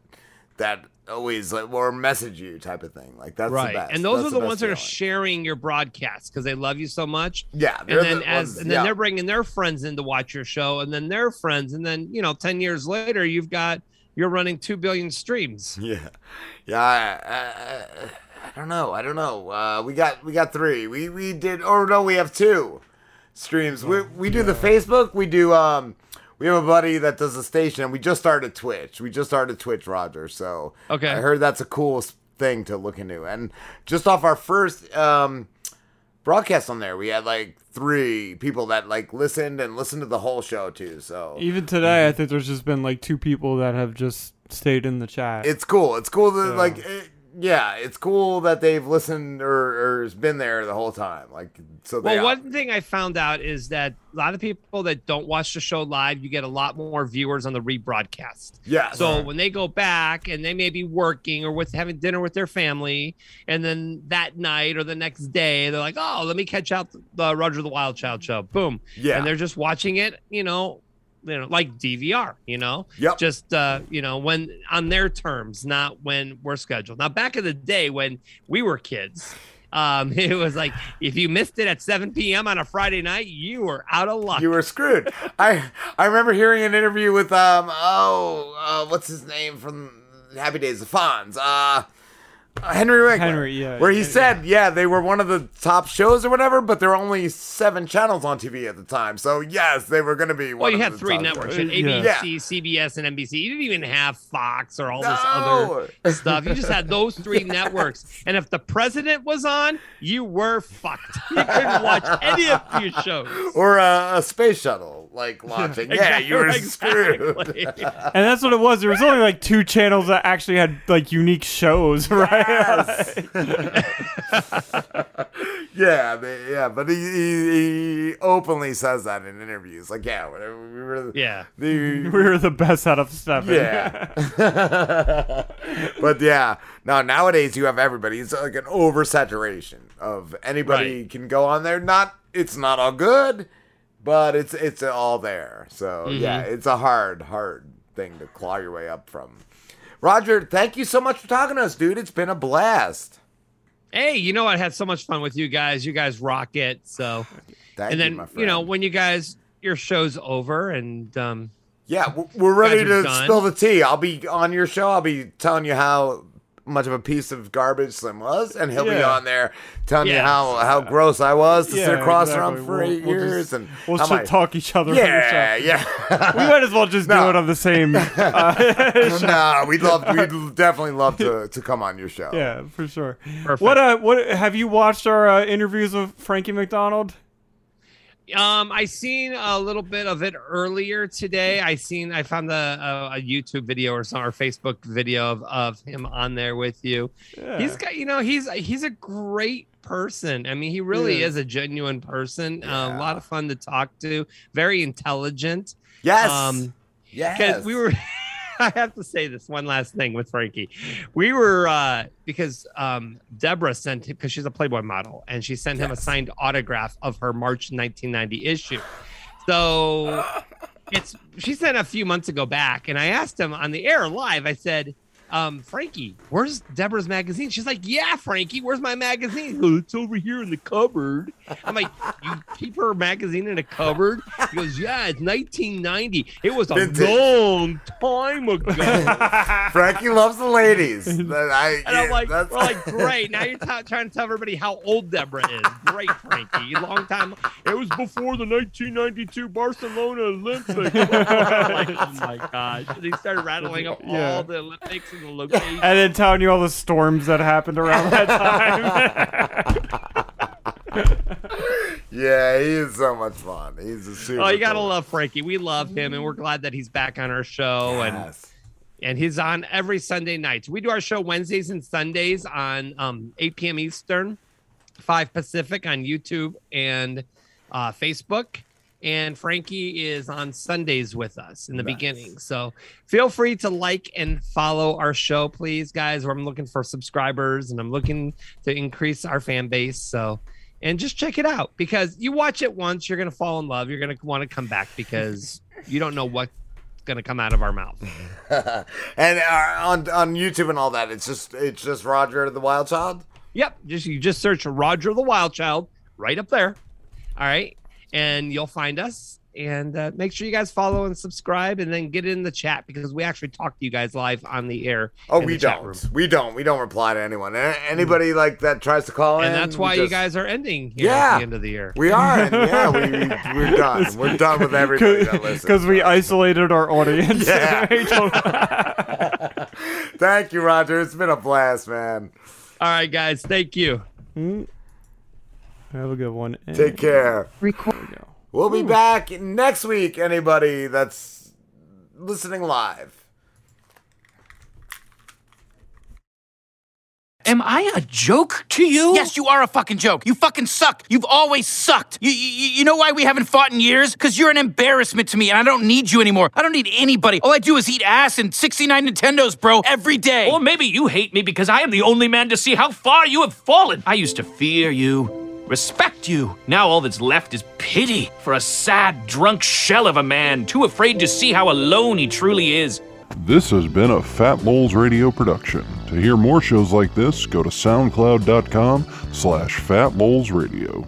that always like or message you type of thing. Like that's right, the best. and those That's are the, best ones that are sharing your broadcast because they love you so much. Yeah, and then the as ones- and then yeah. they're bringing their friends in to watch your show, and then their friends, and then you know, ten years later, you've got you're running two billion streams. Yeah, yeah. I, I, I don't know. I don't know. Uh, we got we got three. We we did. Or no, we have two streams. We we do the Facebook. We do. Um, we have a buddy that does a station, and we just started Twitch. We just started Twitch, Roger. So Okay. I heard that's a cool thing to look into. And just off our first um broadcast on there, we had like three people that like listened and listened to the whole show too. So Even today, I think there's just been like two people that have just stayed in the chat. it's cool. It's cool that Yeah. like it, yeah, it's cool that they've listened or or has been there the whole time. Like so they Well, one thing I found out is that a lot of people that don't watch the show live, you get a lot more viewers on the rebroadcast. yeah. So when they go back and they may be working or with having dinner with their family, and then that night or the next day they're like, "Oh, let me catch out the Roger the Wild Child show." Boom. Yeah. And they're just watching it, you know, you know, like DVR, you know, Yep. just uh, you know, when on their terms, not when we're scheduled. Now, back in the day when we were kids. Um, it was like if you missed it at 7 p.m. on a Friday night, you were out of luck. you were screwed. I I remember hearing an interview with um oh uh, what's his name from Happy Days of Fonz uh Henry Winkler, Henry, yeah, where he yeah, said, yeah. they were one of the top shows or whatever, but there were only seven channels on TV at the time. So yes, they were going to be. One Well, you had three networks: shows. you had Yeah. ABC, CBS, and NBC. You didn't even have Fox or all this other stuff. You just had those three networks. And if the president was on, you were fucked. You couldn't watch any of your shows. or a, a space shuttle like launching. yeah, you were screwed. Exactly. and that's what it was. There was only like two channels that actually had like unique shows, right? yeah, but, yeah, but he, he he openly says that in interviews. Like, yeah. We were the, Yeah. the we were the best out of seven. yeah. but yeah, no. Nowadays you have everybody. It's like an oversaturation of anybody Right. can go on there. Not it's not all good, but it's it's all there. So yeah, Mm-hmm. it's a hard hard thing to claw your way up from. Roger, thank you so much for talking to us, dude. It's been a blast. Hey, you know what? I had so much fun with you guys. You guys rock it. So, Thank and you, then you, know when you guys your show's over and um Yeah, we're ready to done. spill the tea. I'll be on your show. I'll be telling you how much of a piece of garbage Slim was, and he'll be on there telling you Yes. how, how gross I was to sit across exactly. from for We'll- eight we'll just- years, and We'll how shit my- talk each other. on the Yeah, yeah. We might as well just No. do it on the same. Uh, no, we'd love, we'd definitely love to, to come on your show. yeah, for sure. Perfect. What uh, what have you watched our uh, interviews with Frankie MacDonald? Um, I seen a little bit of it earlier today. I seen I found a, a, a YouTube video or some or Facebook video of, of him on there with you. He's got you know he's he's a great person. I mean, he really He is. a genuine person. Uh, a lot of fun to talk to. Very intelligent. Yes. Um, yes. because we were I have to say this one last thing with Frankie. We were uh because um Deborah sent him because she's a Playboy model and she sent him a signed autograph of her March 1990 issue. So it's she sent a few months ago back and I asked him on the air live, I said, um, Frankie, where's Deborah's magazine? She's like, Yeah, Frankie, where's my magazine? He goes, it's over here in the cupboard. I'm like, You keep her magazine in a cupboard? He goes, Yeah, it's 1990. It was a Vintage. long time ago. Frankie loves the ladies. That I, And I'm like, that's- we're like, great. Now you're t- trying to tell everybody how old Deborah is. Great, Frankie. Long time. It was before the 1992 Barcelona Olympics. like, oh my gosh. And he started rattling up Yeah. all the Olympics and the locations. And then telling you all the storms that happened around that time. yeah, he is so much fun. He's a super. Oh, you gotta cool- love Frankie. We love him, and we're glad that he's back on our show. And Yes. and he's on every Sunday night. We do our show Wednesdays and Sundays on um, 8 p.m. Eastern, 5 Pacific on YouTube and uh, Facebook. And Frankie is on Sundays with us in the Nice. beginning. So feel free to like and follow our show, please, guys. Where I'm looking for subscribers and I'm looking to increase our fan base. So, and just check it out because you watch it once, you're going to fall in love. You're going to want to come back because you don't know what's going to come out of our mouth. and uh, on on YouTube and all that, it's just it's just Roger the Wild Child. Yep. Just you just search Roger the Wild Child right up there. All right. And you'll find us. And uh, make sure you guys follow and subscribe and then get in the chat because we actually talk to you guys live on the air. Oh, we don't. We don't. We don't reply to anyone. Anybody like that tries to call in, And that's we why you guys are ending here at Yeah. the end of the year. We are. Yeah, we, we we're done. We're done with everybody that listens. Because we isolated our audience. Yeah. Thank you, Roger. It's been a blast, man. All right, guys. Thank you. Have a good one. and- Take care. There We we'll be back next week. Anybody that's listening live. Am I a joke to you? Yes, you are a fucking joke. You fucking suck. You've always sucked. You, you, you know why we haven't fought in years? Because you're an embarrassment to me and I don't need you anymore. I don't need anybody. All I do is eat ass and 69 Nintendos, bro, every day. Or maybe you hate me because I am the only man to see how far you have fallen. I used to fear you, respect you. Now all that's left is pity for a sad, drunk shell of a man, too afraid to see how alone he truly is. This has been a Fat Moles Radio production. To hear more shows like this, go to soundcloud.com slash fatmolesradio.